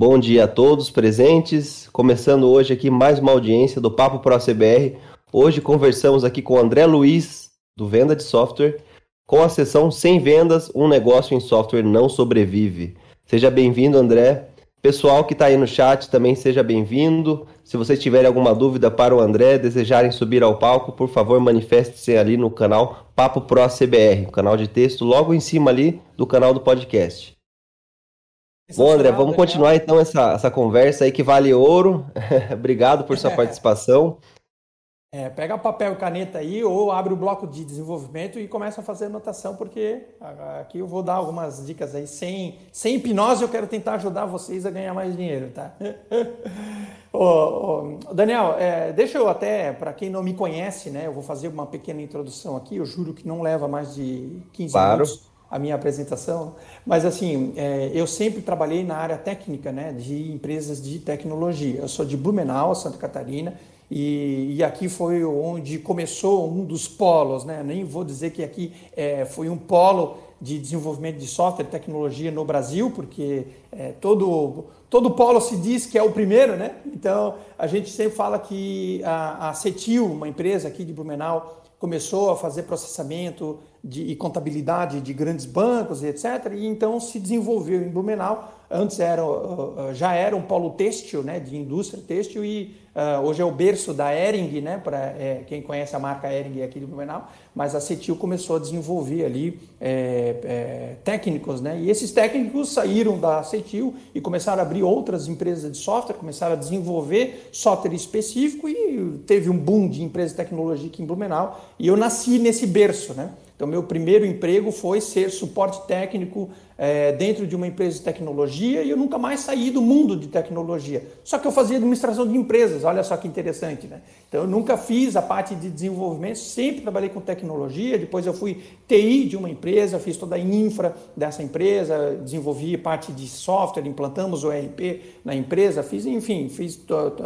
Bom dia a todos presentes. Começando hoje aqui mais uma audiência do Papo Pro CBR. Hoje conversamos aqui com o André Luiz, do Venda de Software, com a sessão Sem Vendas, um negócio em software não sobrevive. Seja bem-vindo, André. Pessoal que está aí no chat também seja bem-vindo. Se vocês tiverem alguma dúvida para o André, desejarem subir ao palco, por favor, manifeste-se ali no canal Papo Pro CBR, o canal de texto logo em cima ali do canal do podcast. Bom, André, vamos continuar então essa, essa conversa aí que vale ouro. Obrigado por sua participação. É, pega papel e caneta aí ou abre o bloco de desenvolvimento e começa a fazer anotação, porque aqui eu vou dar algumas dicas aí. Sem, sem hipnose, eu quero tentar ajudar vocês a ganhar mais dinheiro, tá? ô, ô, Daniel, é, deixa eu até, para quem não me conhece, né, eu vou fazer uma pequena introdução aqui. Eu juro que não leva mais de 15 claro. minutos a minha apresentação, mas assim, é, eu sempre trabalhei na área técnica, né, de empresas de tecnologia. Eu sou de Blumenau, Santa Catarina, e, e, aqui foi onde começou um dos polos, né? Nem vou dizer que aqui é, foi um polo de desenvolvimento de software e tecnologia no Brasil, porque é, todo, todo polo se diz que é o primeiro, né? Então a gente sempre fala que a, a Cetil, uma empresa aqui de Blumenau, começou a fazer processamento de, e contabilidade de grandes bancos etc. E então se desenvolveu em Blumenau. Antes era, já era um polo têxtil, né, de indústria têxtil, e uh, hoje é o berço da Ering, né, para é, quem conhece a marca Ering aqui de Blumenau. Mas a Cetil começou a desenvolver ali é, é, técnicos, né, e esses técnicos saíram da Cetil e começaram a abrir outras empresas de software, começaram a desenvolver software específico e teve um boom de empresas de tecnologia aqui em Blumenau. E eu nasci nesse berço, né. Então, meu primeiro emprego foi ser suporte técnico é, dentro de uma empresa de tecnologia e eu nunca mais saí do mundo de tecnologia. Só que eu fazia administração de empresas, olha só que interessante, né? Então, eu nunca fiz a parte de desenvolvimento, sempre trabalhei com tecnologia. Depois, eu fui TI de uma empresa, fiz toda a infra dessa empresa, desenvolvi parte de software, implantamos o ERP na empresa, fiz, enfim, fiz,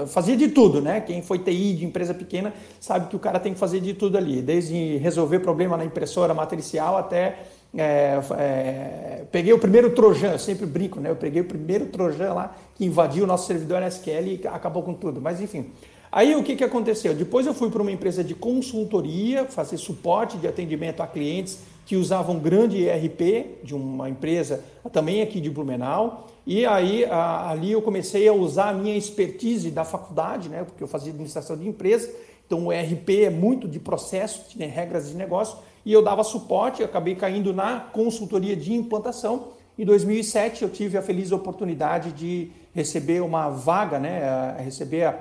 fazia de tudo, né? Quem foi TI de empresa pequena sabe que o cara tem que fazer de tudo ali, desde resolver problema na impressora matricial até é, é, peguei o primeiro Trojan, eu sempre brinco, né? Eu peguei o primeiro Trojan lá que invadiu o nosso servidor SQL e acabou com tudo. Mas enfim. Aí o que, que aconteceu? Depois eu fui para uma empresa de consultoria, fazer suporte de atendimento a clientes que usavam grande ERP de uma empresa também aqui de Blumenau. E aí a, ali eu comecei a usar a minha expertise da faculdade, né? Porque eu fazia administração de empresa. Então o ERP é muito de processo, tinha regras de negócio e eu dava suporte, acabei caindo na consultoria de implantação. Em 2007 eu tive a feliz oportunidade de receber uma vaga, né, receber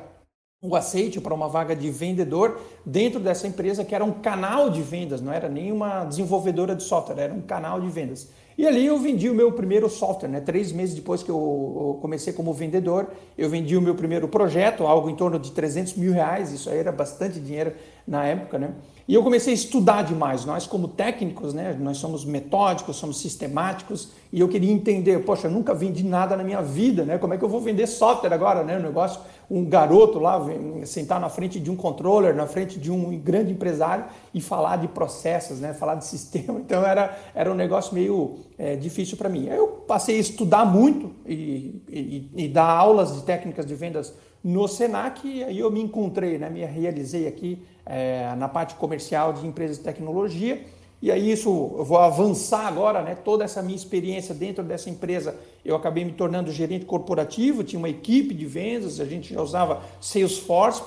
o aceite para uma vaga de vendedor dentro dessa empresa que era um canal de vendas, não era nem uma desenvolvedora de software, era um canal de vendas. E ali eu vendi o meu primeiro software, né? Três meses depois que eu comecei como vendedor, eu vendi o meu primeiro projeto, algo em torno de 300 mil reais, isso aí era bastante dinheiro na época, né? E eu comecei a estudar demais. Nós, como técnicos, né, nós somos metódicos, somos sistemáticos, e eu queria entender, poxa, eu nunca vendi nada na minha vida, né? Como é que eu vou vender software agora, né? O negócio, um garoto lá sentar na frente de um controller, na frente de um grande empresário e falar de processos, né? Falar de sistema. Então era, era um negócio meio é, difícil para mim. Aí eu passei a estudar muito e, e, e dar aulas de técnicas de vendas no Senac, e aí eu me encontrei, né? Me realizei aqui é, na parte comercial de empresas de tecnologia. E aí isso eu vou avançar agora, né? Toda essa minha experiência dentro dessa empresa, eu acabei me tornando gerente corporativo, tinha uma equipe de vendas, a gente já usava Salesforce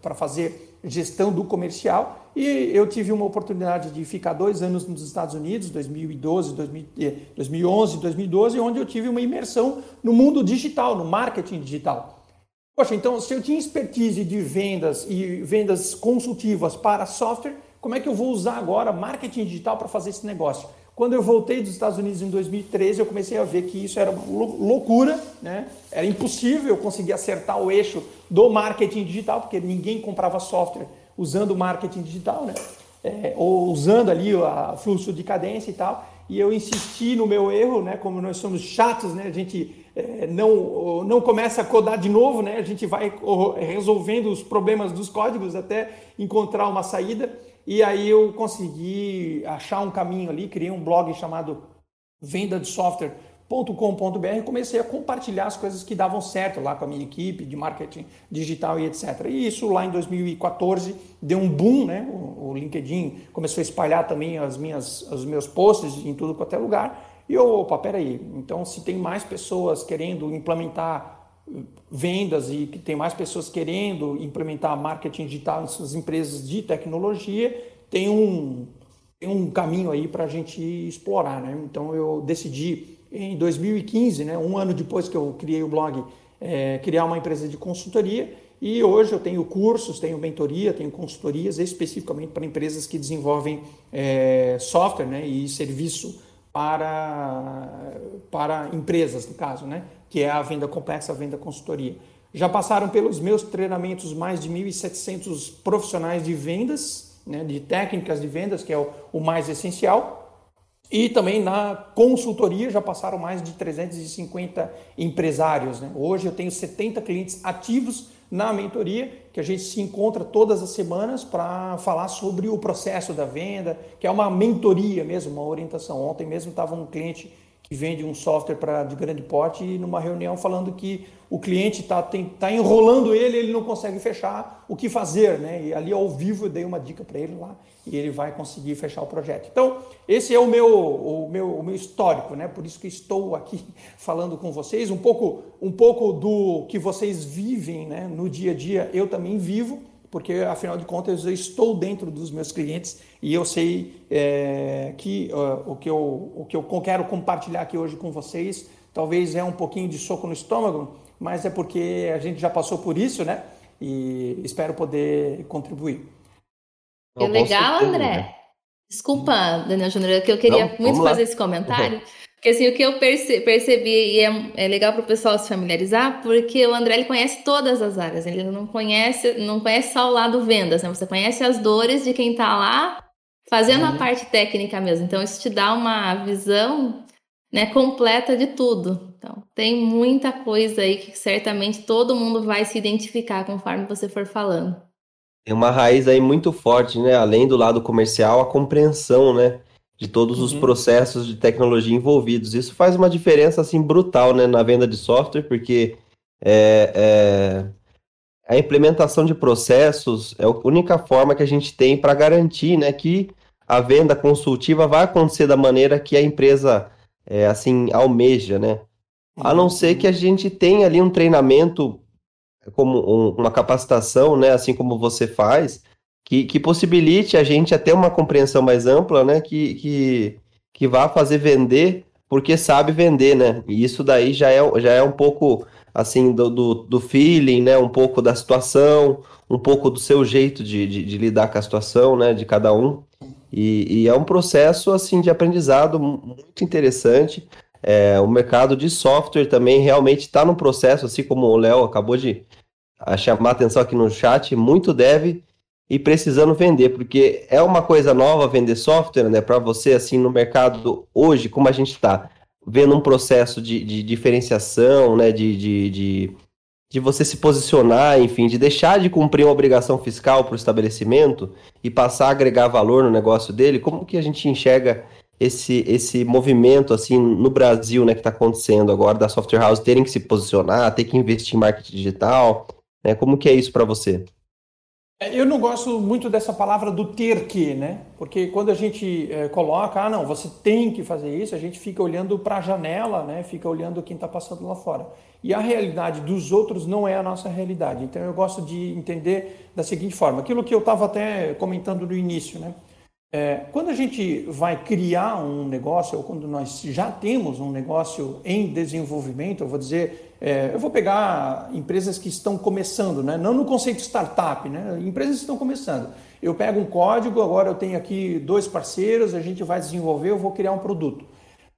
para fazer gestão do comercial e eu tive uma oportunidade de ficar dois anos nos Estados Unidos, 2012, 2011, 2012, onde eu tive uma imersão no mundo digital, no marketing digital. Poxa, então se eu tinha expertise de vendas e vendas consultivas para software, como é que eu vou usar agora marketing digital para fazer esse negócio? Quando eu voltei dos Estados Unidos em 2013, eu comecei a ver que isso era loucura, né? era impossível eu conseguir acertar o eixo do marketing digital, porque ninguém comprava software usando marketing digital, né? É, ou usando ali o fluxo de cadência e tal. E eu insisti no meu erro, né? como nós somos chatos, né? a gente é, não, não começa a codar de novo, né? A gente vai resolvendo os problemas dos códigos até encontrar uma saída. E aí eu consegui achar um caminho ali, criei um blog chamado venda de software .com.br comecei a compartilhar as coisas que davam certo lá com a minha equipe de marketing digital e etc. E isso lá em 2014 deu um boom, né? O, o LinkedIn começou a espalhar também as minhas, os meus posts em tudo quanto é lugar. E eu, opa, peraí, então se tem mais pessoas querendo implementar vendas e que tem mais pessoas querendo implementar marketing digital em suas empresas de tecnologia, tem um, tem um caminho aí para a gente explorar. Né? Então eu decidi em 2015, né, um ano depois que eu criei o blog, é, criar uma empresa de consultoria e hoje eu tenho cursos, tenho mentoria, tenho consultorias especificamente para empresas que desenvolvem é, software né, e serviço para, para empresas, no caso, né, que é a venda complexa, a venda consultoria. Já passaram pelos meus treinamentos mais de 1.700 profissionais de vendas, né, de técnicas de vendas, que é o, o mais essencial, e também na consultoria já passaram mais de 350 empresários. Né? Hoje eu tenho 70 clientes ativos na mentoria, que a gente se encontra todas as semanas para falar sobre o processo da venda, que é uma mentoria mesmo, uma orientação. Ontem mesmo estava um cliente que vende um software para de grande porte e numa reunião falando que o cliente está tá enrolando ele, ele não consegue fechar o que fazer, né? E ali ao vivo eu dei uma dica para ele lá e ele vai conseguir fechar o projeto. Então esse é o meu, o meu, o meu histórico, né? Por isso que estou aqui falando com vocês um pouco, um pouco do que vocês vivem, né? No dia a dia eu também vivo porque afinal de contas eu estou dentro dos meus clientes e eu sei é, que uh, o, que eu, o que eu quero compartilhar aqui hoje com vocês talvez é um pouquinho de soco no estômago, mas é porque a gente já passou por isso, né? E espero poder contribuir. Que legal, André. Né? Desculpa, Daniel Júnior, que eu queria Não, muito fazer esse comentário. Porque assim, o que eu perce percebi, e é, é legal para o pessoal se familiarizar, porque o André ele conhece todas as áreas, ele não conhece, não conhece só o lado vendas, né? Você conhece as dores de quem está lá fazendo uhum. a parte técnica mesmo. Então, isso te dá uma visão né, completa de tudo. Então, tem muita coisa aí que certamente todo mundo vai se identificar conforme você for falando. Tem uma raiz aí muito forte, né? Além do lado comercial, a compreensão, né? De todos uhum. os processos de tecnologia envolvidos. Isso faz uma diferença assim brutal né, na venda de software, porque é, é, a implementação de processos é a única forma que a gente tem para garantir né, que a venda consultiva vai acontecer da maneira que a empresa é, assim almeja, né? A não ser que a gente tenha ali um treinamento como um, uma capacitação, né, assim como você faz, que, que possibilite a gente até uma compreensão mais ampla, né? Que, que, que vá fazer vender porque sabe vender, né? E isso daí já é, já é um pouco assim do, do, do feeling, né? Um pouco da situação, um pouco do seu jeito de, de, de lidar com a situação, né? De cada um. E, e, é um processo assim de aprendizado muito interessante. É, o mercado de software também realmente está no processo, assim como o Léo acabou de chamar a atenção aqui no chat, muito deve e precisando vender, porque é uma coisa nova vender software, né? Para você, assim, no mercado hoje, como a gente está vendo um processo de, de diferenciação, né? De, de, de, de, você se posicionar, enfim, de deixar de cumprir uma obrigação fiscal para o estabelecimento e passar a agregar valor no negócio dele, como que a gente enxerga esse, esse movimento, assim, no Brasil, né? Que está acontecendo agora, da software house terem que se posicionar, ter que investir em marketing digital, né? Como que é isso para você? É, eu não gosto muito dessa palavra do ter que, né? Porque quando a gente é, coloca, ah, não, você tem que fazer isso, a gente fica olhando para a janela, né? Fica olhando quem está passando lá fora. E a realidade dos outros não é a nossa realidade. Então eu gosto de entender da seguinte forma: aquilo que eu estava até comentando no início, né? É, quando a gente vai criar um negócio, ou quando nós já temos um negócio em desenvolvimento, eu vou dizer, é, eu vou pegar empresas que estão começando, né? não no conceito startup, né? empresas que estão começando. Eu pego um código, agora eu tenho aqui dois parceiros, a gente vai desenvolver, eu vou criar um produto.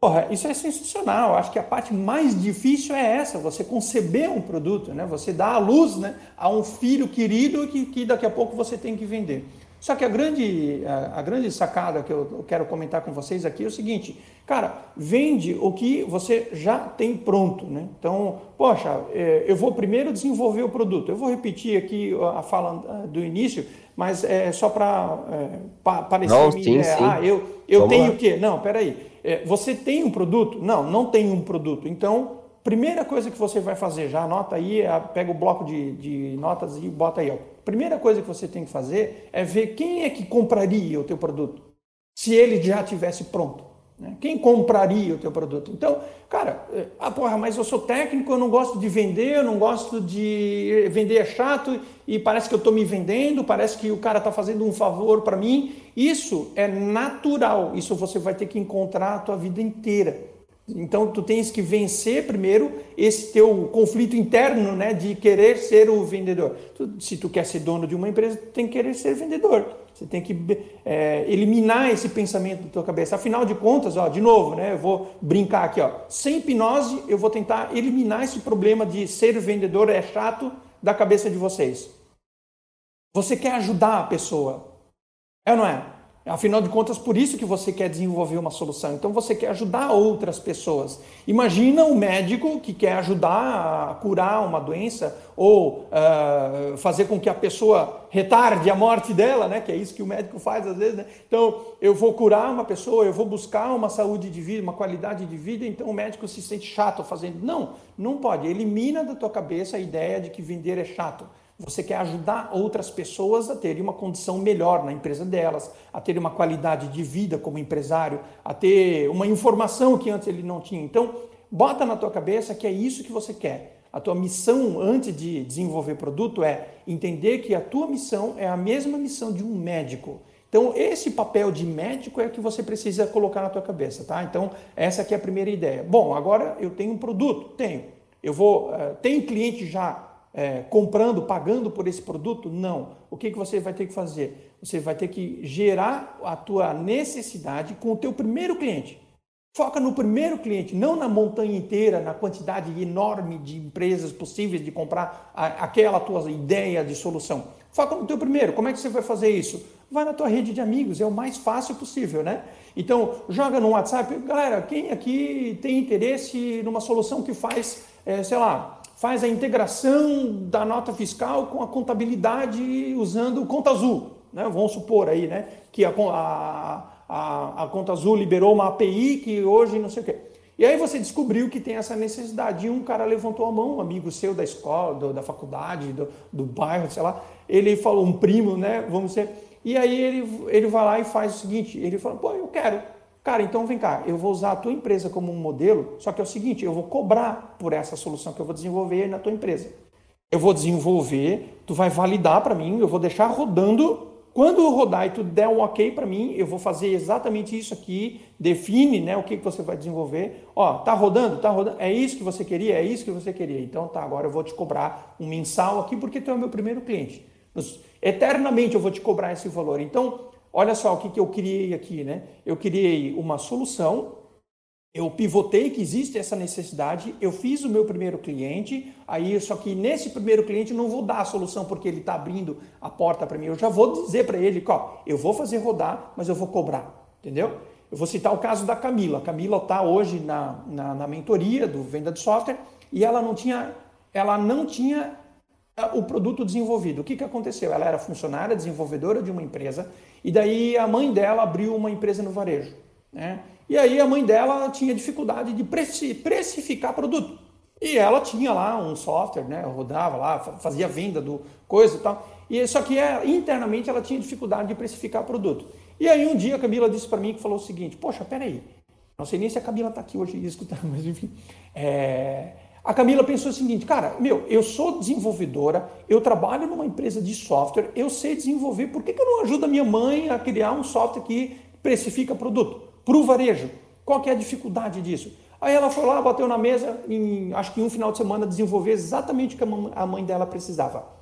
Porra, isso é sensacional. Acho que a parte mais difícil é essa, você conceber um produto, né? Você dar a luz né, a um filho querido que, que daqui a pouco você tem que vender. Só que a grande, a, a, grande sacada que eu quero comentar com vocês aqui é o seguinte, cara, vende o que você já tem pronto, né? Então, poxa, é, eu vou primeiro desenvolver o produto. Eu vou repetir aqui a fala do início, mas é só para é, pa, parecer Não, sim, ideia. Sim. Ah, eu, eu tenho o quê? Não, peraí. É, você tem um produto? Não, não tem um produto. Então, primeira coisa que você vai fazer, já anota aí, pega o bloco de, de notas e bota aí. Ó. Primeira coisa que você tem que fazer é ver quem é que compraria o teu produto, se ele já tivesse pronto. Né? Quem compraria o teu produto? Então, cara, eh, ah, porra, mas eu sou técnico, eu não gosto de vender, eu não gosto de vender é chato e parece que eu estou me vendendo, parece que o cara está fazendo um favor para mim. Isso é natural, isso você vai ter que encontrar a tua vida inteira. Então tu tens que vencer primeiro esse teu conflito interno, né, de querer ser o vendedor. Tu, se tu quer ser dono de uma empresa, tu tem que querer ser vendedor. Você tem que é, eliminar esse pensamento da tua cabeça. Afinal de contas, ó, de novo, né, eu vou brincar aqui, ó. Sem hipnose, eu vou tentar eliminar esse problema de ser vendedor é chato da cabeça de vocês. Você quer ajudar a pessoa, é ou não é? Afinal de contas, por isso que você quer desenvolver uma solução. Então você quer ajudar outras pessoas. Imagina um médico que quer ajudar a curar uma doença ou uh, fazer com que a pessoa retarde a morte dela, né? Que é isso que o médico faz às vezes. Né? Então eu vou curar uma pessoa, eu vou buscar uma saúde de vida, uma qualidade de vida. Então o médico se sente chato fazendo. Não, não pode. Elimina da tua cabeça a ideia de que vender é chato. Você quer ajudar outras pessoas a terem uma condição melhor na empresa delas, a ter uma qualidade de vida como empresário, a ter uma informação que antes ele não tinha. Então, bota na tua cabeça que é isso que você quer. A tua missão antes de desenvolver produto é entender que a tua missão é a mesma missão de um médico. Então, esse papel de médico é o que você precisa colocar na tua cabeça, tá? Então, essa aqui é a primeira ideia. Bom, agora eu tenho um produto, tenho. Eu vou, uh, tem cliente já é, comprando, pagando por esse produto? Não. O que, que você vai ter que fazer? Você vai ter que gerar a tua necessidade com o teu primeiro cliente. Foca no primeiro cliente, não na montanha inteira, na quantidade enorme de empresas possíveis de comprar a, aquela tua ideia de solução. Foca no teu primeiro. Como é que você vai fazer isso? Vai na tua rede de amigos, é o mais fácil possível, né? Então, joga no WhatsApp, galera, quem aqui tem interesse numa solução que faz, é, sei lá, faz a integração da nota fiscal com a contabilidade usando Conta Azul. Né? Vamos supor aí né? que a, a, a, a Conta Azul liberou uma API que hoje não sei o quê. E aí você descobriu que tem essa necessidade. E um cara levantou a mão, um amigo seu da escola, do, da faculdade, do, do bairro, sei lá. Ele falou, um primo, né? Vamos ser. E aí ele, ele vai lá e faz o seguinte: ele fala, pô, eu quero. Cara, então vem cá, eu vou usar a tua empresa como um modelo, só que é o seguinte, eu vou cobrar por essa solução que eu vou desenvolver na tua empresa. Eu vou desenvolver, tu vai validar para mim, eu vou deixar rodando. Quando rodar e tu der um ok para mim, eu vou fazer exatamente isso aqui, define né, o que, que você vai desenvolver. Ó, tá rodando, tá rodando, é isso que você queria, é isso que você queria. Então tá, agora eu vou te cobrar um mensal aqui porque tu é o meu primeiro cliente. Eternamente eu vou te cobrar esse valor. Então, Olha só o que, que eu criei aqui, né? Eu criei uma solução, eu pivotei que existe essa necessidade, eu fiz o meu primeiro cliente, aí só que nesse primeiro cliente eu não vou dar a solução porque ele está abrindo a porta para mim, eu já vou dizer para ele, ó, eu vou fazer rodar, mas eu vou cobrar, entendeu? Eu vou citar o caso da Camila. A Camila está hoje na, na, na mentoria do venda de software e ela não tinha, ela não tinha o produto desenvolvido. O que, que aconteceu? Ela era funcionária, desenvolvedora de uma empresa, e daí a mãe dela abriu uma empresa no varejo. Né? E aí a mãe dela tinha dificuldade de precificar produto. E ela tinha lá um software, né? rodava lá, fazia venda do coisa e tal. E, só que é, internamente ela tinha dificuldade de precificar produto. E aí um dia a Camila disse para mim que falou o seguinte, poxa, peraí, não sei nem se a Camila está aqui hoje escutando, mas enfim, é, a Camila pensou o seguinte, cara, meu, eu sou desenvolvedora, eu trabalho numa empresa de software, eu sei desenvolver, por que, que eu não ajudo a minha mãe a criar um software que precifica produto para o varejo? Qual que é a dificuldade disso? Aí ela foi lá, bateu na mesa, em, acho que um final de semana, desenvolver exatamente o que a mãe dela precisava.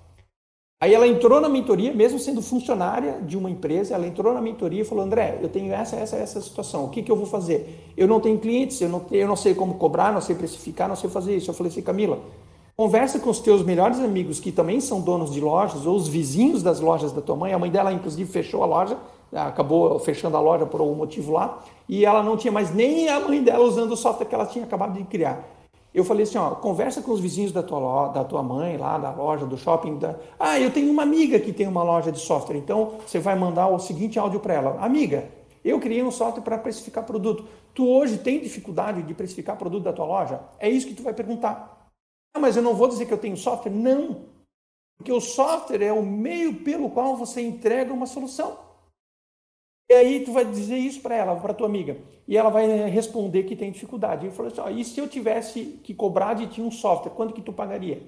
Aí ela entrou na mentoria, mesmo sendo funcionária de uma empresa, ela entrou na mentoria e falou: André, eu tenho essa, essa, essa situação, o que, que eu vou fazer? Eu não tenho clientes, eu não, eu não sei como cobrar, não sei precificar, não sei fazer isso. Eu falei assim: Camila, conversa com os teus melhores amigos que também são donos de lojas, ou os vizinhos das lojas da tua mãe. A mãe dela, inclusive, fechou a loja, acabou fechando a loja por algum motivo lá, e ela não tinha mais nem a mãe dela usando o software que ela tinha acabado de criar. Eu falei assim, ó, conversa com os vizinhos da tua, da tua mãe, lá da loja, do shopping. Da... Ah, eu tenho uma amiga que tem uma loja de software. Então, você vai mandar o seguinte áudio para ela. Amiga, eu criei um software para precificar produto. Tu hoje tem dificuldade de precificar produto da tua loja? É isso que tu vai perguntar. Ah, mas eu não vou dizer que eu tenho software? Não. Porque o software é o meio pelo qual você entrega uma solução. E aí tu vai dizer isso para ela, para tua amiga, e ela vai responder que tem dificuldade. Eu falei assim, ó, e se eu tivesse que cobrar de ti um software, quanto que tu pagaria?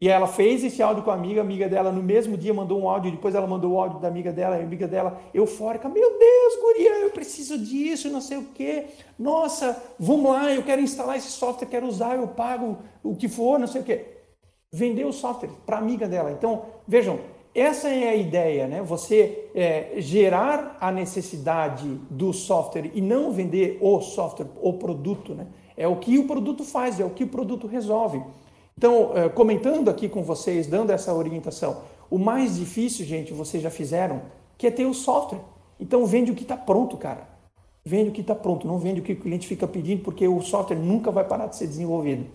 E ela fez esse áudio com a amiga, a amiga dela no mesmo dia mandou um áudio, depois ela mandou o áudio da amiga dela, a amiga dela eufórica, meu Deus, guria, eu preciso disso, não sei o quê. Nossa, vamos lá, eu quero instalar esse software, quero usar, eu pago o que for, não sei o quê. Vendeu o software para a amiga dela. Então, vejam, essa é a ideia, né? Você é, gerar a necessidade do software e não vender o software, o produto, né? É o que o produto faz, é o que o produto resolve. Então, é, comentando aqui com vocês, dando essa orientação, o mais difícil, gente, vocês já fizeram, que é ter o software. Então, vende o que está pronto, cara. Vende o que está pronto, não vende o que o cliente fica pedindo, porque o software nunca vai parar de ser desenvolvido.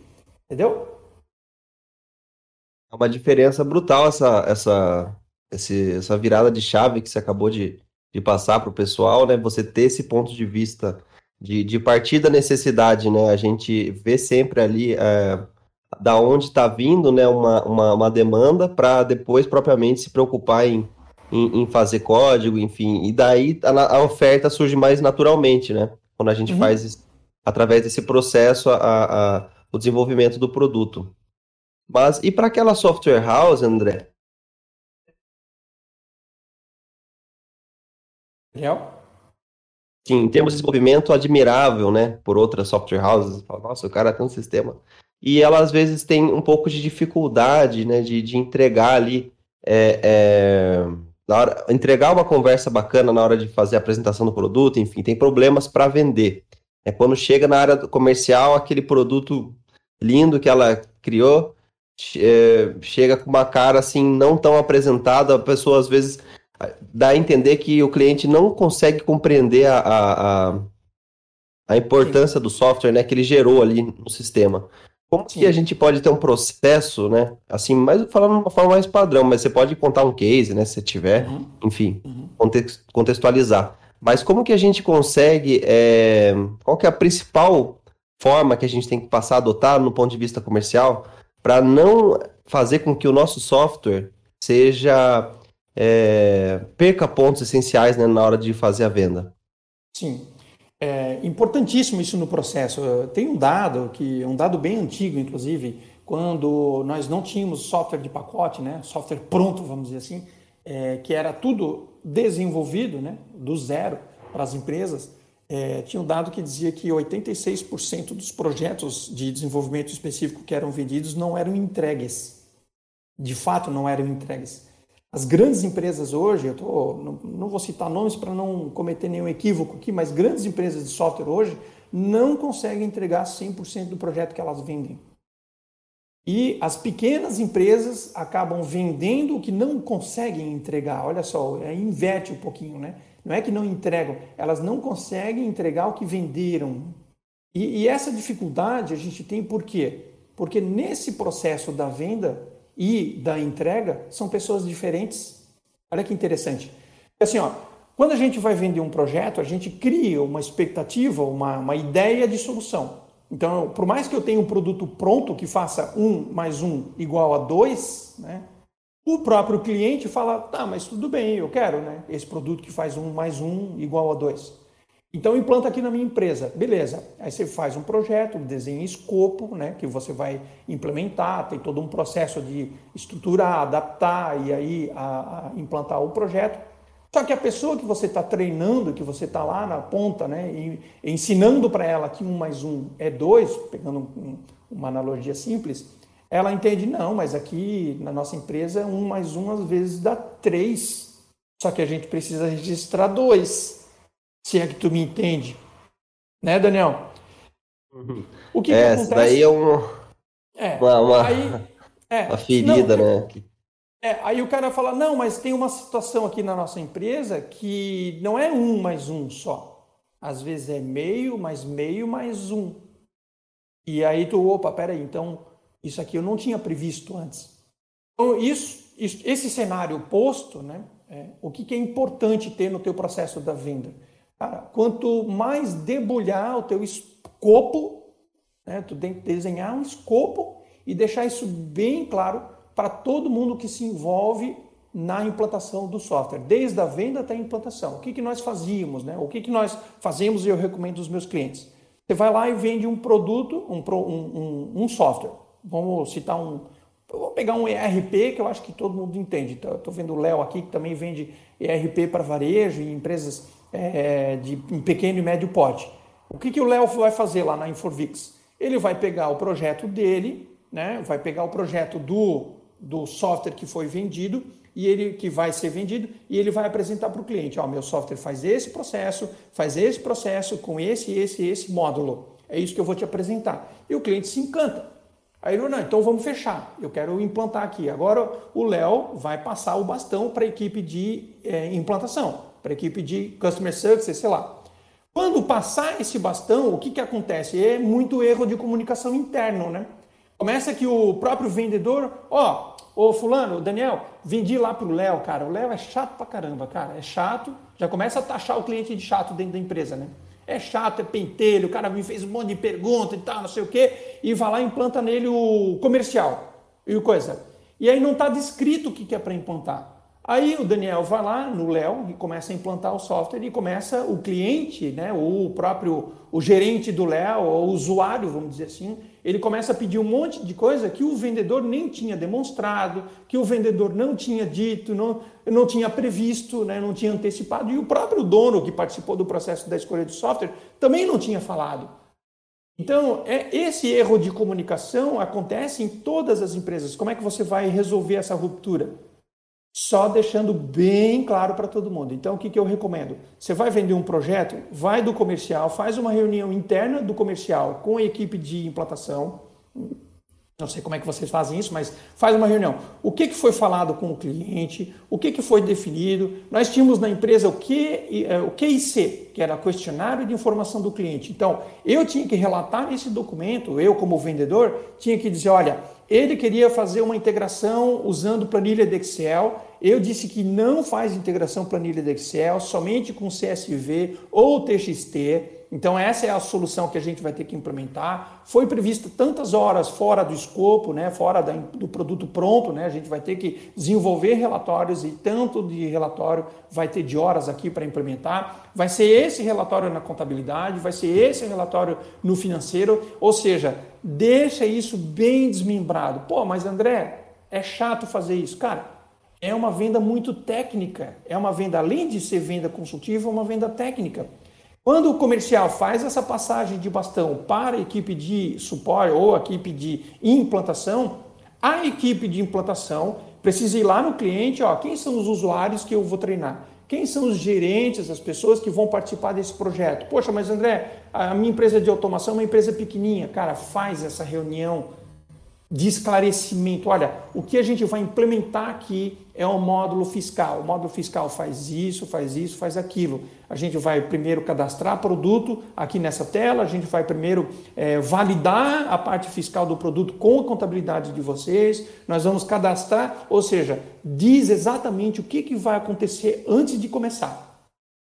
Entendeu? Uma diferença brutal essa, essa, esse, essa virada de chave que você acabou de, de passar para o pessoal, né? Você ter esse ponto de vista de, de partir da necessidade, né? A gente vê sempre ali é, da onde está vindo né, uma, uma, uma demanda para depois propriamente se preocupar em, em, em, fazer código, enfim. E daí a, a, oferta surge mais naturalmente, né? Quando a gente uhum. faz através desse processo a, a, o desenvolvimento do produto. Mas e para aquela software house, André? Real? Sim, temos desenvolvimento admirável, né, por outras software houses. Nossa, o cara tem um sistema. E ela às vezes tem um pouco de dificuldade, né, de, de entregar ali, é, é, na hora, entregar uma conversa bacana na hora de fazer a apresentação do produto, enfim, tem problemas para vender. É quando chega na área comercial, aquele produto lindo que ela criou, é, chega com uma cara assim não tão apresentada, a pessoa às vezes dá a entender que o cliente não consegue compreender a, a, a importância Sim. do software né, que ele gerou ali no sistema. Como Sim. que a gente pode ter um processo, né? Assim, mais falando de uma forma mais padrão, mas você pode contar um case, né? Se tiver, uhum. enfim, uhum. contextualizar. Mas como que a gente consegue? É, qual que é a principal forma que a gente tem que passar a adotar no ponto de vista comercial para não fazer com que o nosso software seja é, perca pontos essenciais né, na hora de fazer a venda. Sim, é importantíssimo isso no processo. Tem um dado que um dado bem antigo, inclusive, quando nós não tínhamos software de pacote, né, software pronto, vamos dizer assim, é, que era tudo desenvolvido, né, do zero para as empresas é, tinha um dado que dizia que 86% dos projetos de desenvolvimento específico que eram vendidos não eram entregues. De fato, não eram entregues. As grandes empresas hoje, eu tô, não, não vou citar nomes para não cometer nenhum equívoco aqui, mas grandes empresas de software hoje não conseguem entregar 100% do projeto que elas vendem. E as pequenas empresas acabam vendendo o que não conseguem entregar. Olha só, é, inverte um pouquinho, né? Não é que não entregam, elas não conseguem entregar o que venderam. E, e essa dificuldade a gente tem por quê? Porque nesse processo da venda e da entrega são pessoas diferentes. Olha que interessante. Assim, ó, quando a gente vai vender um projeto, a gente cria uma expectativa, uma, uma ideia de solução. Então, por mais que eu tenha um produto pronto que faça um mais um igual a dois, né, o próprio cliente fala, tá, mas tudo bem, eu quero, né? Esse produto que faz um mais um igual a dois. Então implanta aqui na minha empresa, beleza? Aí você faz um projeto, desenha escopo, né? Que você vai implementar, tem todo um processo de estruturar, adaptar e aí a, a implantar o projeto. Só que a pessoa que você está treinando, que você está lá na ponta, né? E, ensinando para ela que um mais um é dois, pegando um, uma analogia simples, ela entende, não, mas aqui na nossa empresa, um mais um às vezes dá três. Só que a gente precisa registrar dois. Se é que tu me entende. Né, Daniel? Uhum. O que, é, que acontece? daí é, um, é uma, uma, aí, é, uma ferida, não, né? É, aí o cara fala, não, mas tem uma situação aqui na nossa empresa que não é um mais um só. Às vezes é meio mais meio mais um. E aí tu, opa, peraí, então isso aqui eu não tinha previsto antes. Então, isso, isso esse cenário posto, né, é, o que, que é importante ter no teu processo da venda? Cara, quanto mais debulhar o teu escopo, né, tu tem que desenhar um escopo e deixar isso bem claro para todo mundo que se envolve na implantação do software, desde a venda até a implantação. O que, que nós fazíamos, né? o que, que nós fazemos e eu recomendo aos meus clientes. Você vai lá e vende um produto, um, um, um software. Vamos citar um. vou pegar um ERP que eu acho que todo mundo entende. Estou tá, vendo o Léo aqui que também vende ERP para varejo e empresas é, de pequeno e médio porte. O que, que o Léo vai fazer lá na Inforvix? Ele vai pegar o projeto dele, né? vai pegar o projeto do, do software que foi vendido e ele que vai ser vendido e ele vai apresentar para o cliente, ó, meu software faz esse processo, faz esse processo com esse, esse, esse módulo. É isso que eu vou te apresentar. E o cliente se encanta. Aí ele não, então vamos fechar. Eu quero implantar aqui. Agora o Léo vai passar o bastão para a equipe de é, implantação, para a equipe de customer success, sei lá. Quando passar esse bastão, o que, que acontece? É muito erro de comunicação interno, né? Começa que o próprio vendedor, ó, Ô fulano, Daniel, vendi lá pro Léo, cara. O Léo é chato pra caramba, cara. É chato. Já começa a taxar o cliente de chato dentro da empresa, né? É chato, é pentelho, o cara me fez um monte de pergunta e tal, não sei o quê, e vai lá e implanta nele o comercial e o coisa. E aí não está descrito o que é para implantar. Aí o Daniel vai lá no Léo e começa a implantar o software e começa o cliente, né, ou o próprio o gerente do Léo, o usuário, vamos dizer assim, ele começa a pedir um monte de coisa que o vendedor nem tinha demonstrado, que o vendedor não tinha dito, não, não tinha previsto, né, não tinha antecipado, e o próprio dono que participou do processo da escolha do software também não tinha falado. Então, é, esse erro de comunicação acontece em todas as empresas. Como é que você vai resolver essa ruptura? Só deixando bem claro para todo mundo. Então, o que, que eu recomendo? Você vai vender um projeto, vai do comercial, faz uma reunião interna do comercial com a equipe de implantação. Não sei como é que vocês fazem isso, mas faz uma reunião. O que, que foi falado com o cliente? O que, que foi definido? Nós tínhamos na empresa o, que, o QIC, que era questionário de informação do cliente. Então, eu tinha que relatar nesse documento, eu como vendedor, tinha que dizer, olha, ele queria fazer uma integração usando planilha de Excel. Eu disse que não faz integração planilha de Excel, somente com CSV ou TXT. Então essa é a solução que a gente vai ter que implementar. Foi previsto tantas horas fora do escopo, né, fora da, do produto pronto, né, a gente vai ter que desenvolver relatórios e tanto de relatório vai ter de horas aqui para implementar. Vai ser esse relatório na contabilidade, vai ser esse relatório no financeiro, ou seja, deixa isso bem desmembrado. Pô, mas André, é chato fazer isso. Cara, é uma venda muito técnica. É uma venda, além de ser venda consultiva, é uma venda técnica. Quando o comercial faz essa passagem de bastão para a equipe de suporte ou a equipe de implantação, a equipe de implantação precisa ir lá no cliente, ó, quem são os usuários que eu vou treinar? Quem são os gerentes, as pessoas que vão participar desse projeto? Poxa, mas André, a minha empresa de automação é uma empresa pequenininha. Cara, faz essa reunião de esclarecimento. Olha, o que a gente vai implementar aqui é um módulo fiscal. O módulo fiscal faz isso, faz isso, faz aquilo. A gente vai primeiro cadastrar produto aqui nessa tela, a gente vai primeiro é, validar a parte fiscal do produto com a contabilidade de vocês, nós vamos cadastrar, ou seja, diz exatamente o que, que vai acontecer antes de começar.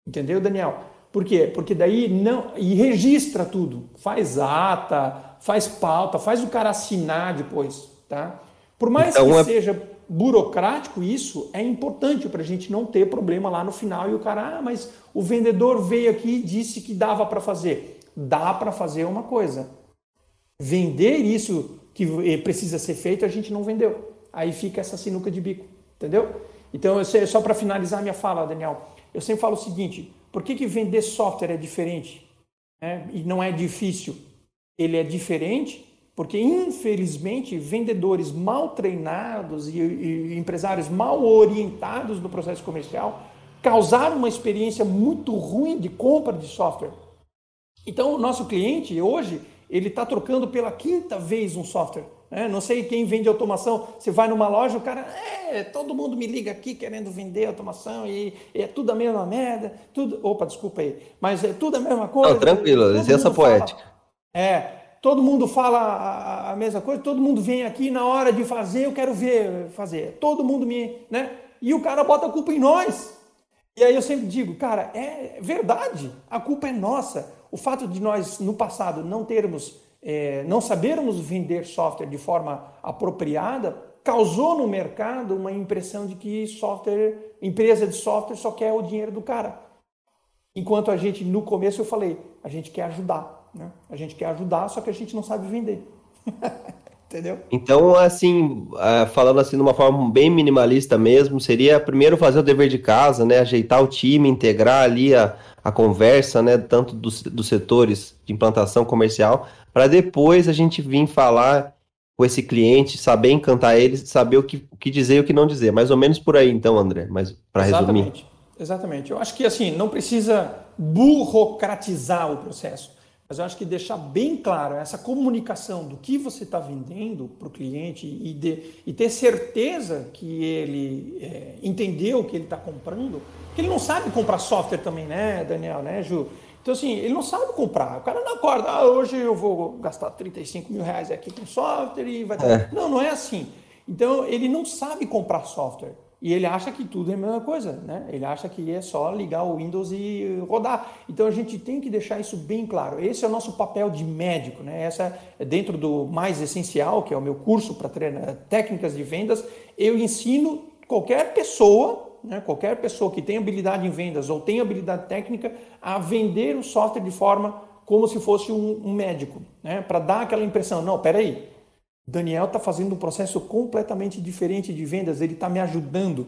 Entendeu, Daniel? Por quê? Porque daí não. E registra tudo. Faz ata, faz pauta, faz o cara assinar depois, tá? Por mais então, que é... seja burocrático isso, é importante para a gente não ter problema lá no final e o cara, ah, mas o vendedor veio aqui e disse que dava para fazer. Dá para fazer uma coisa. Vender isso que precisa ser feito, a gente não vendeu. Aí fica essa sinuca de bico, entendeu? Então, só para finalizar minha fala, Daniel, eu sempre falo o seguinte: por que, que vender software é diferente né? e não é difícil? Ele é diferente porque, infelizmente, vendedores mal treinados e, e empresários mal orientados no processo comercial causaram uma experiência muito ruim de compra de software. Então, o nosso cliente hoje ele está trocando pela quinta vez um software. Né? Não sei quem vende automação. Você vai numa loja, o cara, é, todo mundo me liga aqui querendo vender automação e, e é tudo a mesma merda. Tudo, opa, desculpa aí, mas é tudo a mesma coisa. Não, tranquilo, licença poética. É, todo mundo fala a, a, mesma coisa, todo mundo vem aqui na hora de fazer, eu quero ver fazer. Todo mundo me. Né? E o cara bota a culpa em nós. E aí eu sempre digo, cara, é verdade, a culpa é nossa. O fato de nós, no passado, não termos, é, não sabermos vender software de forma apropriada, causou no mercado uma impressão de que software, empresa de software só quer o dinheiro do cara. Enquanto a gente, no começo eu falei, a gente quer ajudar. Né? A gente quer ajudar, só que a gente não sabe vender. Entendeu? Então, assim, é, falando assim de uma forma bem minimalista mesmo, seria primeiro fazer o dever de casa, né? Ajeitar o time, integrar ali a, a conversa, né? Tanto dos, dos setores de implantação comercial, para depois a gente vir falar com esse cliente, saber encantar ele, saber o que, o que dizer e o que não dizer. Mais ou menos por aí, então, André, mas para resumir. Exatamente. Eu acho que assim, não precisa burocratizar o processo, mas eu acho que deixar bem claro essa comunicação do que você está vendendo para o cliente e, de, e, ter certeza que ele é, entendeu o que ele está comprando, que ele não sabe comprar software também, né, Daniel, né, Ju? Então, assim, ele não sabe comprar. O cara não acorda, ah, hoje eu vou gastar 35 mil reais aqui com software e vai. É. Não, não é assim. Então, ele não sabe comprar software. E ele acha que tudo é a mesma coisa, né? Ele acha que é só ligar o Windows e rodar. Então a gente tem que deixar isso bem claro. Esse é o nosso papel de médico, né? Essa é dentro do mais essencial, que é o meu curso para treinar técnicas de vendas, eu ensino qualquer pessoa, né? qualquer pessoa que tem habilidade em vendas ou tem habilidade técnica a vender o software de forma como se fosse um, um médico, né? Para dar aquela impressão, não, peraí, Daniel está fazendo um processo completamente diferente de vendas, ele está me ajudando.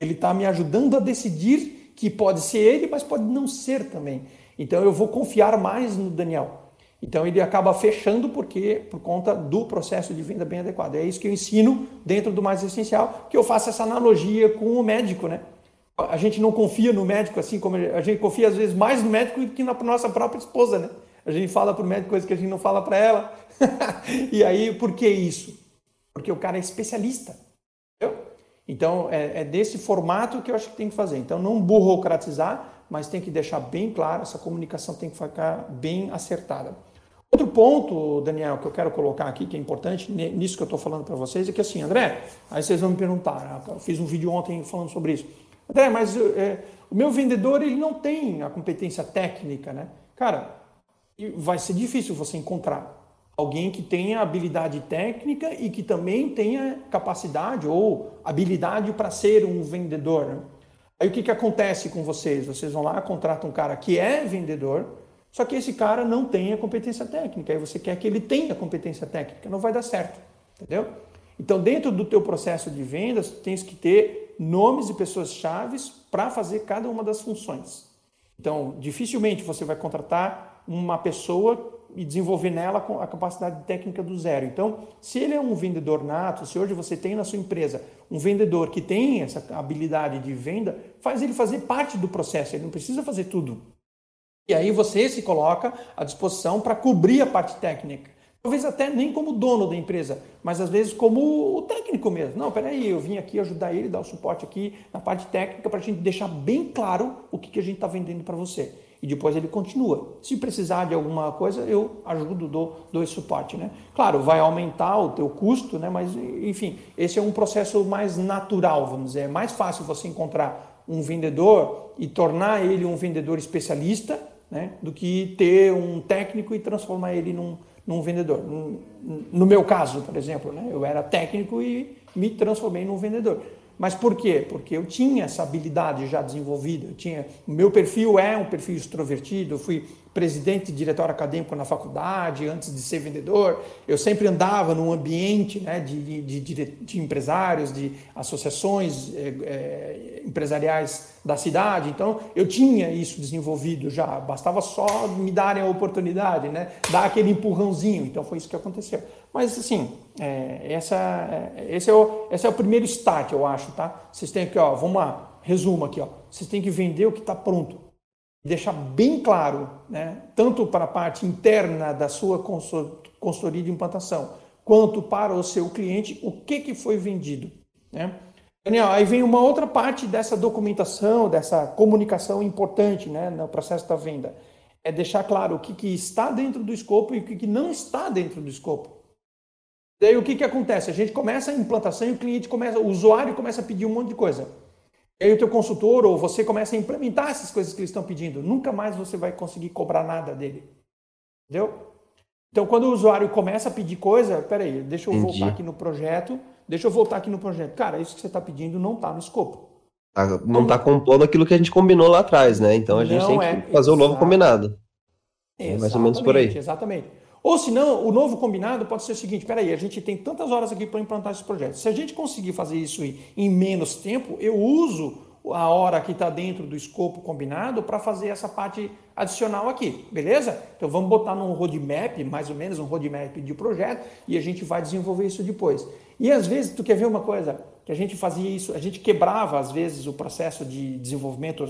Ele está me ajudando a decidir que pode ser ele, mas pode não ser também. Então eu vou confiar mais no Daniel. Então ele acaba fechando porque por conta do processo de venda bem adequado. É isso que eu ensino dentro do mais essencial, que eu faço essa analogia com o médico, né? A gente não confia no médico assim como a gente confia às vezes mais no médico do que na nossa própria esposa, né? A gente fala para o médico coisas que a gente não fala para ela. e aí, por que isso? Porque o cara é especialista. Entendeu? Então, é, é, desse formato que eu acho que tem que fazer. Então, não burocratizar, mas tem que deixar bem claro, essa comunicação tem que ficar bem acertada. Outro ponto, Daniel, que eu quero colocar aqui, que é importante, nisso que eu estou falando para vocês, é que assim, André, aí vocês vão me perguntar, ah, eu fiz um vídeo ontem falando sobre isso. André, mas é, o meu vendedor, ele não tem a competência técnica, né? Cara, vai ser difícil você encontrar alguém que tenha habilidade técnica e que também tenha capacidade ou habilidade para ser um vendedor. Né? Aí o que, que acontece com vocês? Vocês vão lá, contratam um cara que é vendedor, só que esse cara não tem a competência técnica. Aí você quer que ele tenha competência técnica, não vai dar certo, entendeu? Então, dentro do teu processo de vendas, tu tens que ter nomes e pessoas chaves para fazer cada uma das funções. Então, dificilmente você vai contratar uma pessoa e desenvolver nela a capacidade técnica do zero. Então, se ele é um vendedor nato, se hoje você tem na sua empresa um vendedor que tem essa habilidade de venda, faz ele fazer parte do processo, ele não precisa fazer tudo. E aí você se coloca à disposição para cobrir a parte técnica. Talvez até nem como dono da empresa, mas às vezes como o técnico mesmo. Não, peraí, eu vim aqui ajudar ele, dar o suporte aqui na parte técnica para a gente deixar bem claro o que, que a gente está vendendo para você e depois ele continua. Se precisar de alguma coisa, eu ajudo, dou, dou esse suporte. Né? Claro, vai aumentar o teu custo, né? mas enfim, esse é um processo mais natural, vamos dizer. É mais fácil você encontrar um vendedor e tornar ele um vendedor especialista né? do que ter um técnico e transformar ele num, num vendedor. No meu caso, por exemplo, né? eu era técnico e me transformei num vendedor. Mas por quê? Porque eu tinha essa habilidade já desenvolvida. Eu tinha, o meu perfil é um perfil extrovertido. Eu fui presidente de diretório acadêmico na faculdade, antes de ser vendedor. Eu sempre andava num ambiente né, de, de, de, de empresários, de associações é, é, empresariais da cidade. Então, eu tinha isso desenvolvido já. Bastava só me darem a oportunidade, né, dar aquele empurrãozinho. Então, foi isso que aconteceu. Mas, assim, é, essa, é, esse, é o, esse é o primeiro start, eu acho, tá? Vocês têm aqui, ó, vamos lá, resumo aqui, ó. Vocês têm que vender o que está pronto deixar bem claro, né, tanto para a parte interna da sua consultoria de implantação, quanto para o seu cliente, o que, que foi vendido. Né? Daniel, aí vem uma outra parte dessa documentação, dessa comunicação importante né, no processo da venda. é deixar claro o que, que está dentro do escopo e o que, que não está dentro do escopo. Daí o que, que acontece? A gente começa a implantação e o cliente começa, o usuário começa a pedir um monte de coisa. E aí o teu consultor ou você começa a implementar essas coisas que eles estão pedindo. Nunca mais você vai conseguir cobrar nada dele. Entendeu? Então, quando o usuário começa a pedir coisa, peraí, deixa eu Entendi. voltar aqui no projeto, deixa eu voltar aqui no projeto. Cara, isso que você está pedindo não está no escopo. Tá, não está compondo aquilo que a gente combinou lá atrás, né? Então a gente não tem que é, fazer o novo combinado. É mais ou menos por aí. Exatamente. Ou se não, o novo combinado pode ser o seguinte: peraí, a gente tem tantas horas aqui para implantar esse projeto. Se a gente conseguir fazer isso em menos tempo, eu uso a hora que está dentro do escopo combinado para fazer essa parte adicional aqui, beleza? Então vamos botar num roadmap, mais ou menos um roadmap de projeto, e a gente vai desenvolver isso depois. E às vezes, tu quer ver uma coisa? Que a gente fazia isso, a gente quebrava às vezes o processo de desenvolvimento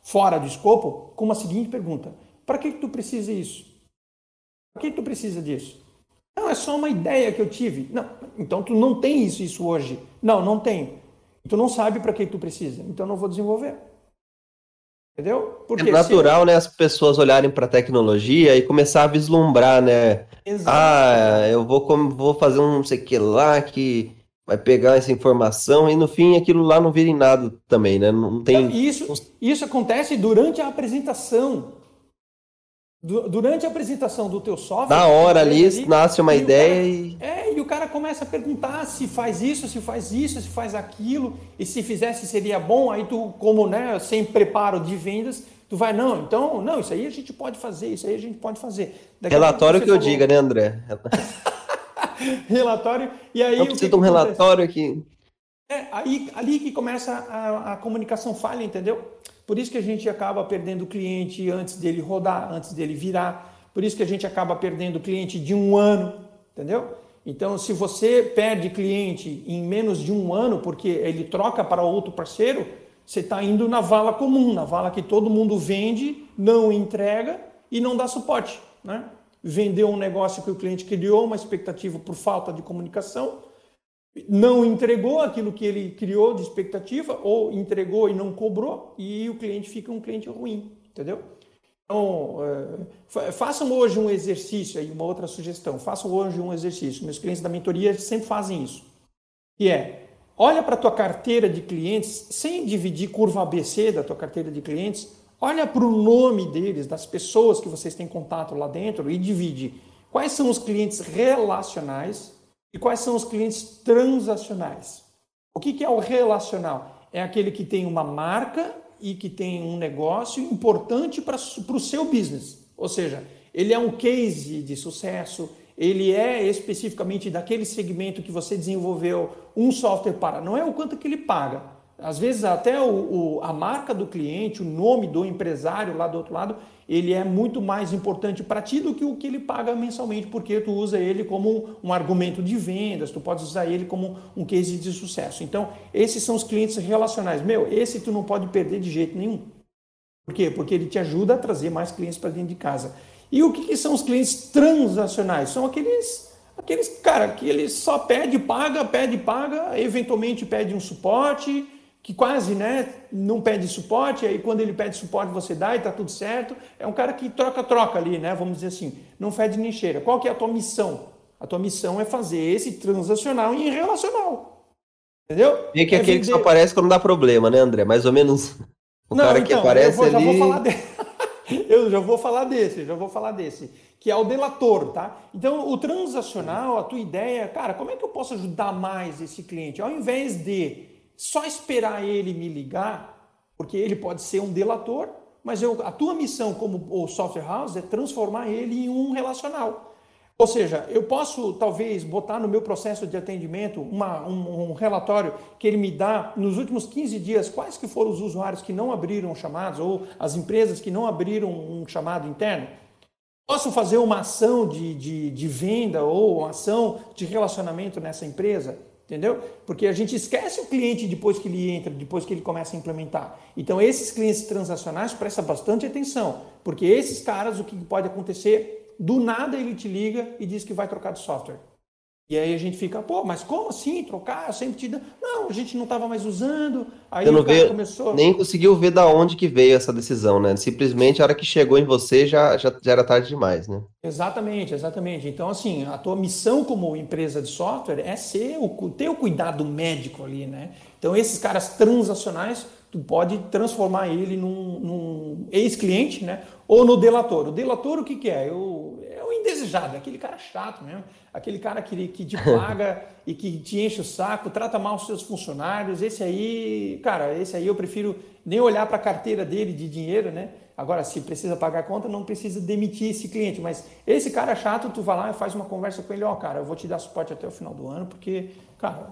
fora do escopo com uma seguinte pergunta: para que, que tu precisa isso? Que, que tu precisa disso? Não, é só uma ideia que eu tive. Não, então tu não tem isso, isso hoje. Não, não tenho. Tu não sabe para que tu precisa, então não vou desenvolver. Entendeu? Porque é natural, se... né, as pessoas olharem para a tecnologia e começar a vislumbrar, né? Exato. Ah, eu vou, vou fazer um não sei que lá que vai pegar essa informação e no fim aquilo lá não vira em nada também, né? Não tem. Isso, isso acontece durante a apresentação. Durante a apresentação do teu software. Na hora ali, ali nasce uma ideia cara, e. É, e o cara começa a perguntar se faz isso, se faz isso, se faz aquilo, e se fizesse seria bom. Aí tu, como né, sem preparo de vendas, tu vai, não, então, não, isso aí a gente pode fazer, isso aí a gente pode fazer. Daqui relatório que falou... eu diga, né, André? relatório, e aí. Não precisa de um relatório aqui. É, aí, ali que começa a, a comunicação falha, entendeu? Por isso que a gente acaba perdendo o cliente antes dele rodar, antes dele virar. Por isso que a gente acaba perdendo o cliente de um ano, entendeu? Então, se você perde cliente em menos de um ano, porque ele troca para outro parceiro, você está indo na vala comum, na vala que todo mundo vende, não entrega e não dá suporte. Né? Vendeu um negócio que o cliente criou, uma expectativa por falta de comunicação, não entregou aquilo que ele criou de expectativa, ou entregou e não cobrou, e o cliente fica um cliente ruim, entendeu? Então, é, façam hoje um exercício, aí uma outra sugestão, façam hoje um exercício, meus clientes da mentoria sempre fazem isso, que é, olha para a tua carteira de clientes, sem dividir curva ABC da tua carteira de clientes, olha para o nome deles, das pessoas que vocês têm contato lá dentro e divide quais são os clientes relacionais, e quais são os clientes transacionais? O que, é o relacional? É aquele que tem uma marca e que tem um negócio importante para o seu business. Ou seja, ele é um case de sucesso, ele é especificamente daquele segmento que você desenvolveu um software para. Não é o quanto que ele paga, às vezes até o, o, a marca do cliente, o nome do empresário lá do outro lado, ele é muito mais importante para ti do que o que ele paga mensalmente, porque tu usa ele como um, um argumento de vendas, tu pode usar ele como um case de sucesso. Então, esses são os clientes relacionais. Meu, esse tu não pode perder de jeito nenhum. Por quê? Porque ele te ajuda a trazer mais clientes para dentro de casa. E o que, que são os clientes transacionais? São aqueles aqueles cara que ele só pede, paga, pede, paga, eventualmente pede um suporte, que quase né, não pede suporte, aí quando ele pede suporte você dá e está tudo certo. É um cara que troca-troca ali, né? Vamos dizer assim, não fede nem cheira. Qual que é a tua missão? A tua missão é fazer esse transacional em relacional. Entendeu? E que é aquele vender... que só aparece quando dá problema, né, André? Mais ou menos o não, cara então, que aparece eu vou, ali... Já vou falar de... eu já vou falar desse, já vou falar desse, que é o delator, tá? Então, o transacional, a tua ideia, cara, como é que eu posso ajudar mais esse cliente? Ao invés de só esperar ele me ligar, porque ele pode ser um delator, mas eu, a tua missão como o software house é transformar ele em um relacional. Ou seja, eu posso talvez botar no meu processo de atendimento uma, um, um, relatório que ele me dá nos últimos 15 dias quais que foram os usuários que não abriram chamados ou as empresas que não abriram um chamado interno. Posso fazer uma ação de, de, de venda ou uma ação de relacionamento nessa empresa? Entendeu? Porque a gente esquece o cliente depois que ele entra, depois que ele começa a implementar. Então, esses clientes transacionais presta bastante atenção, porque esses caras, o que pode acontecer? Do nada ele te liga e diz que vai trocar de software. E aí a gente fica, pô, mas como assim trocar? Eu sempre te. Não, a gente não estava mais usando. Aí você não veio, começou. Nem conseguiu ver da onde que veio essa decisão, né? Simplesmente a hora que chegou em você já, já, já era tarde demais, né? Exatamente, exatamente. Então, assim, a tua missão como empresa de software é ser o, ter o cuidado médico ali, né? Então, esses caras transacionais, tu pode transformar ele num, num ex-cliente, né? Ou no delator. O delator, o que, que é? Eu, indesejado, é aquele cara chato mesmo aquele cara que, que te paga e que te enche o saco, trata mal os seus funcionários. Esse aí, cara, esse aí eu prefiro nem olhar para a carteira dele de dinheiro, né? Agora, se precisa pagar a conta, não precisa demitir esse cliente. Mas esse cara chato, tu vai lá e faz uma conversa com ele, ó, oh, cara, eu vou te dar suporte até o final do ano, porque, cara,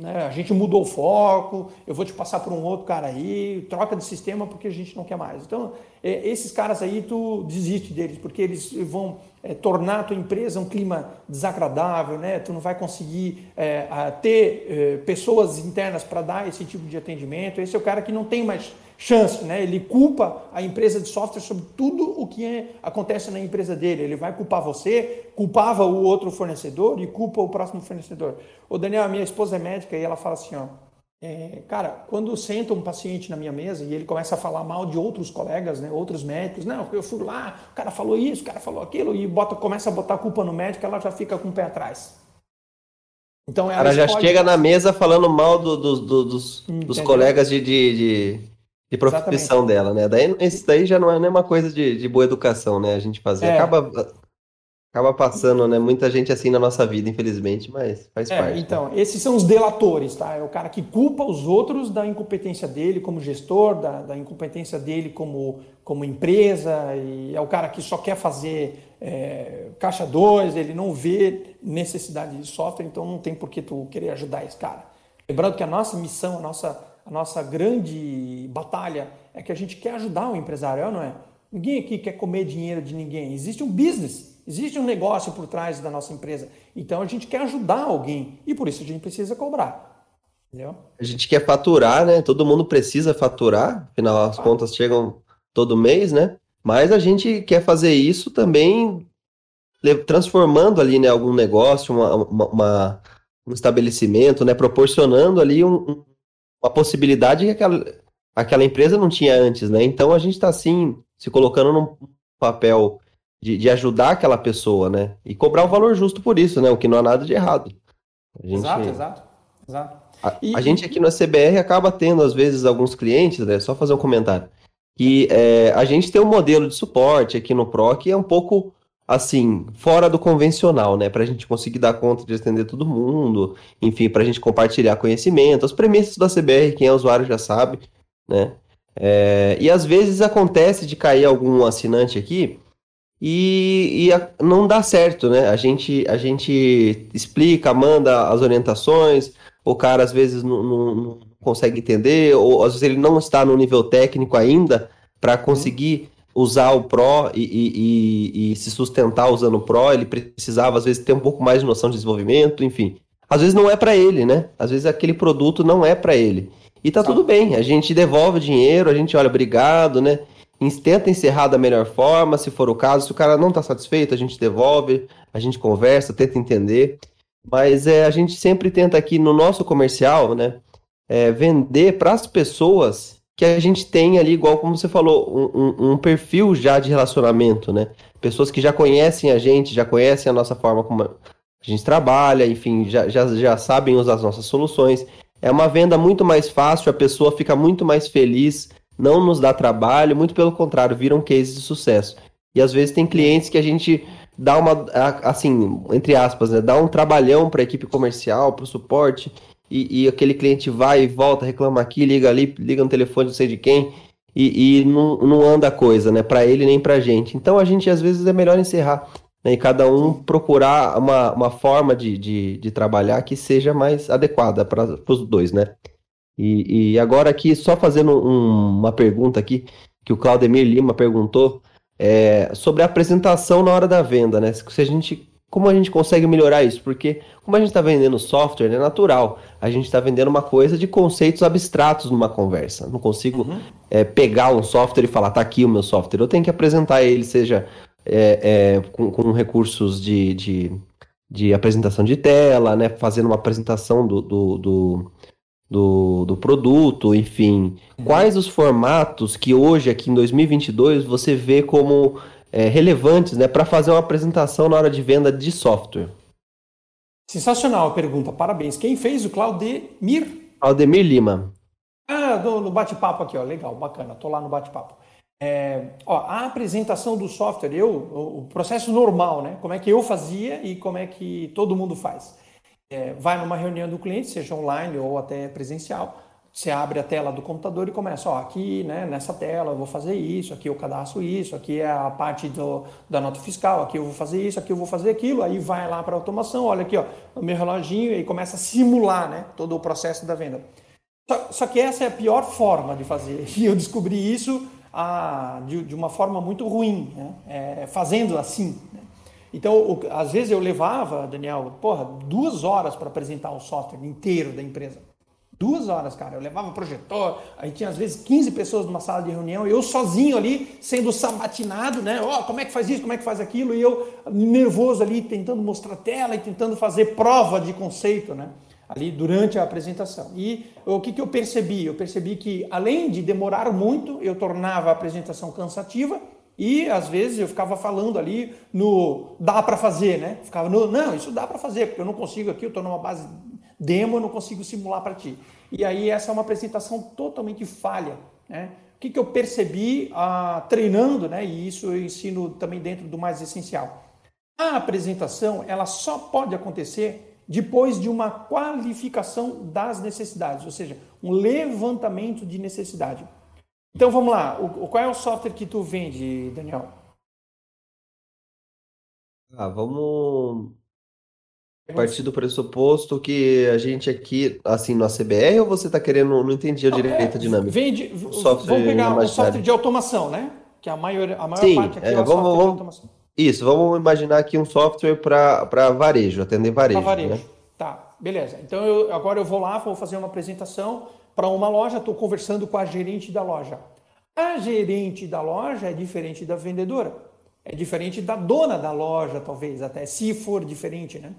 né, a gente mudou o foco, eu vou te passar por um outro cara aí, troca de sistema porque a gente não quer mais. Então, é, esses caras aí, tu desiste deles, porque eles vão é, tornar a tua empresa um clima desagradável, né? Tu não vai conseguir é, ter é, pessoas internas para dar esse tipo de atendimento. Esse é o cara que não tem mais chance, né? Ele culpa a empresa de software sobre tudo o que é, acontece na empresa dele. Ele vai culpar você, culpava o outro fornecedor e culpa o próximo fornecedor. O Daniel, a minha esposa é médica e ela fala assim, ó, é, cara, quando senta um paciente na minha mesa e ele começa a falar mal de outros colegas, né, outros médicos, não, eu fui lá, o cara falou isso, o cara falou aquilo e bota, começa a botar a culpa no médico, ela já fica com o pé atrás. Então ela, ela já chega na mesa falando mal do, do, do, dos, dos colegas de, de, de de profissão Exatamente. dela, né? Daí, isso daí já não é nenhuma coisa de, de boa educação, né? A gente fazer. É. Acaba, acaba passando, né? Muita gente assim na nossa vida, infelizmente, mas faz é, parte. Né? Então, né? esses são os delatores, tá? É o cara que culpa os outros da incompetência dele como gestor, da, da incompetência dele como, como empresa, e é o cara que só quer fazer é, caixa 2, ele não vê necessidade de software, então não tem por que tu querer ajudar esse cara. Lembrando que a nossa missão, a nossa a nossa grande batalha é que a gente quer ajudar o empresário, é não é? Ninguém aqui quer comer dinheiro de ninguém. Existe um business, existe um negócio por trás da nossa empresa. Então a gente quer ajudar alguém e por isso a gente precisa cobrar. Entendeu? A gente quer faturar, né? Todo mundo precisa faturar, afinal as ah. contas chegam todo mês, né? Mas a gente quer fazer isso também transformando ali, né, algum negócio, uma, uma, uma um estabelecimento, né, proporcionando ali um, uma possibilidade que aquela, aquela empresa não tinha antes, né? Então a gente está assim se colocando num papel de, de, ajudar aquela pessoa, né? E cobrar o valor justo por isso, né? O que não há nada de errado. Gente, exato, exato, exato. A, e, a gente aqui no CBR acaba tendo, às vezes, alguns clientes, né? Só fazer um comentário. Que é, a gente tem um modelo de suporte aqui no PRO que é um pouco assim, fora do convencional, né? Para a gente conseguir dar conta de atender todo mundo, enfim, para a gente compartilhar conhecimento, as premissas da CBR, quem é usuário já sabe, né? É, e às vezes acontece de cair algum assinante aqui e, e a, não dá certo, né? A gente, a gente explica, manda as orientações, o cara às vezes não, não, não consegue entender, ou às vezes ele não está no nível técnico ainda para conseguir usar o Pro e, e, e, se sustentar usando o Pro, ele precisava, às vezes, ter um pouco mais de noção de desenvolvimento, enfim. Às vezes não é para ele, né? Às vezes aquele produto não é para ele. E tá tudo bem, a gente devolve o dinheiro, a gente olha, obrigado, né? Tenta encerrar da melhor forma, se for o caso. Se o cara não tá satisfeito, a gente devolve, a gente conversa, tenta entender. Mas é, a gente sempre tenta aqui no nosso comercial, né? É, vender para as pessoas que a gente tem ali, igual como você falou, um, um, perfil já de relacionamento, né? Pessoas que já conhecem a gente, já conhecem a nossa forma como a gente trabalha, enfim, já, já, já sabem usar as nossas soluções. É uma venda muito mais fácil, a pessoa fica muito mais feliz, não nos dá trabalho, muito pelo contrário, viram cases de sucesso. E às vezes tem clientes que a gente dá uma, assim, entre aspas, né, dá um trabalhão para a equipe comercial, para o suporte, e, e, aquele cliente vai e volta, reclama aqui, liga ali, liga no telefone, não sei de quem, e, e não, não anda a coisa, né? Para ele nem para gente. Então a gente às vezes é melhor encerrar né? e cada um procurar uma, uma forma de, de, de trabalhar que seja mais adequada para os dois, né? E, e, agora aqui, só fazendo um, uma pergunta aqui, que o Claudemir Lima perguntou, é, sobre a apresentação na hora da venda, né? Se a gente como a gente consegue melhorar isso? Porque, como a gente está vendendo software, é natural. A gente está vendendo uma coisa de conceitos abstratos numa conversa. Não consigo uhum. é, pegar um software e falar, tá aqui o meu software. Eu tenho que apresentar ele, seja é, é, com, com, recursos de, de, de apresentação de tela, né? Fazendo uma apresentação do, do, do, do, do produto, enfim. Uhum. Quais os formatos que hoje, aqui em 2022, você vê como é, relevantes né, para fazer uma apresentação na hora de venda de software? Sensacional a pergunta, parabéns. Quem fez o Claudemir? Claudemir Lima. Ah, no, no bate-papo aqui, ó, legal, bacana, tô lá no bate-papo. É, ó, a apresentação do software, eu, o processo normal, né? Como é que eu fazia e como é que todo mundo faz. É, vai numa reunião do cliente, seja online ou até presencial, você abre a tela do computador e começa, ó, aqui, né, nessa tela eu vou fazer isso, aqui eu cadastro isso, aqui é a parte do, da nota fiscal, aqui eu vou fazer isso, aqui eu vou fazer aquilo, aí vai lá para automação, olha aqui, ó, o meu reloginho e começa a simular, né, todo o processo da venda. Só, só que essa é a pior forma de fazer e eu descobri isso a, de, de, uma forma muito ruim, né? é, fazendo assim. Né? Então, o, às vezes eu levava, Daniel, porra, duas horas para apresentar o software inteiro da empresa. Duas horas, cara. Eu levava projetor, aí tinha às vezes 15 pessoas numa sala de reunião, eu sozinho ali, sendo sabatinado, né? Ó, oh, como é que faz isso, como é que faz aquilo, e eu nervoso ali, tentando mostrar tela e tentando fazer prova de conceito, né? ali durante a apresentação. E o que, que eu percebi? Eu percebi que, além de demorar muito, eu tornava a apresentação cansativa e, às vezes, eu ficava falando ali no dá para fazer, né? Ficava no não, isso dá para fazer, porque eu não consigo aqui, eu estou numa base demo, eu não consigo simular para ti. E aí, essa é uma apresentação totalmente falha, né? O que, que eu percebi ah, treinando, né? E isso eu ensino também dentro do mais essencial. A apresentação, ela só pode acontecer depois de uma qualificação das necessidades, ou seja, um levantamento de necessidade. Então vamos lá, o, qual é o software que tu vende, Daniel? Ah, vamos partir do pressuposto que a gente aqui, assim, no ACBR, ou você está querendo, não entendi a direita é, dinâmica? Vende, software vamos pegar o software de automação, né? Que a maior, a maior Sim, parte aqui é, é vamos, software vamos, de automação. Isso, vamos imaginar aqui um software para varejo, atender varejo. Para varejo. Né? Tá, beleza. Então eu, agora eu vou lá, vou fazer uma apresentação para uma loja, estou conversando com a gerente da loja. A gerente da loja é diferente da vendedora. É diferente da dona da loja, talvez, até se for diferente, né?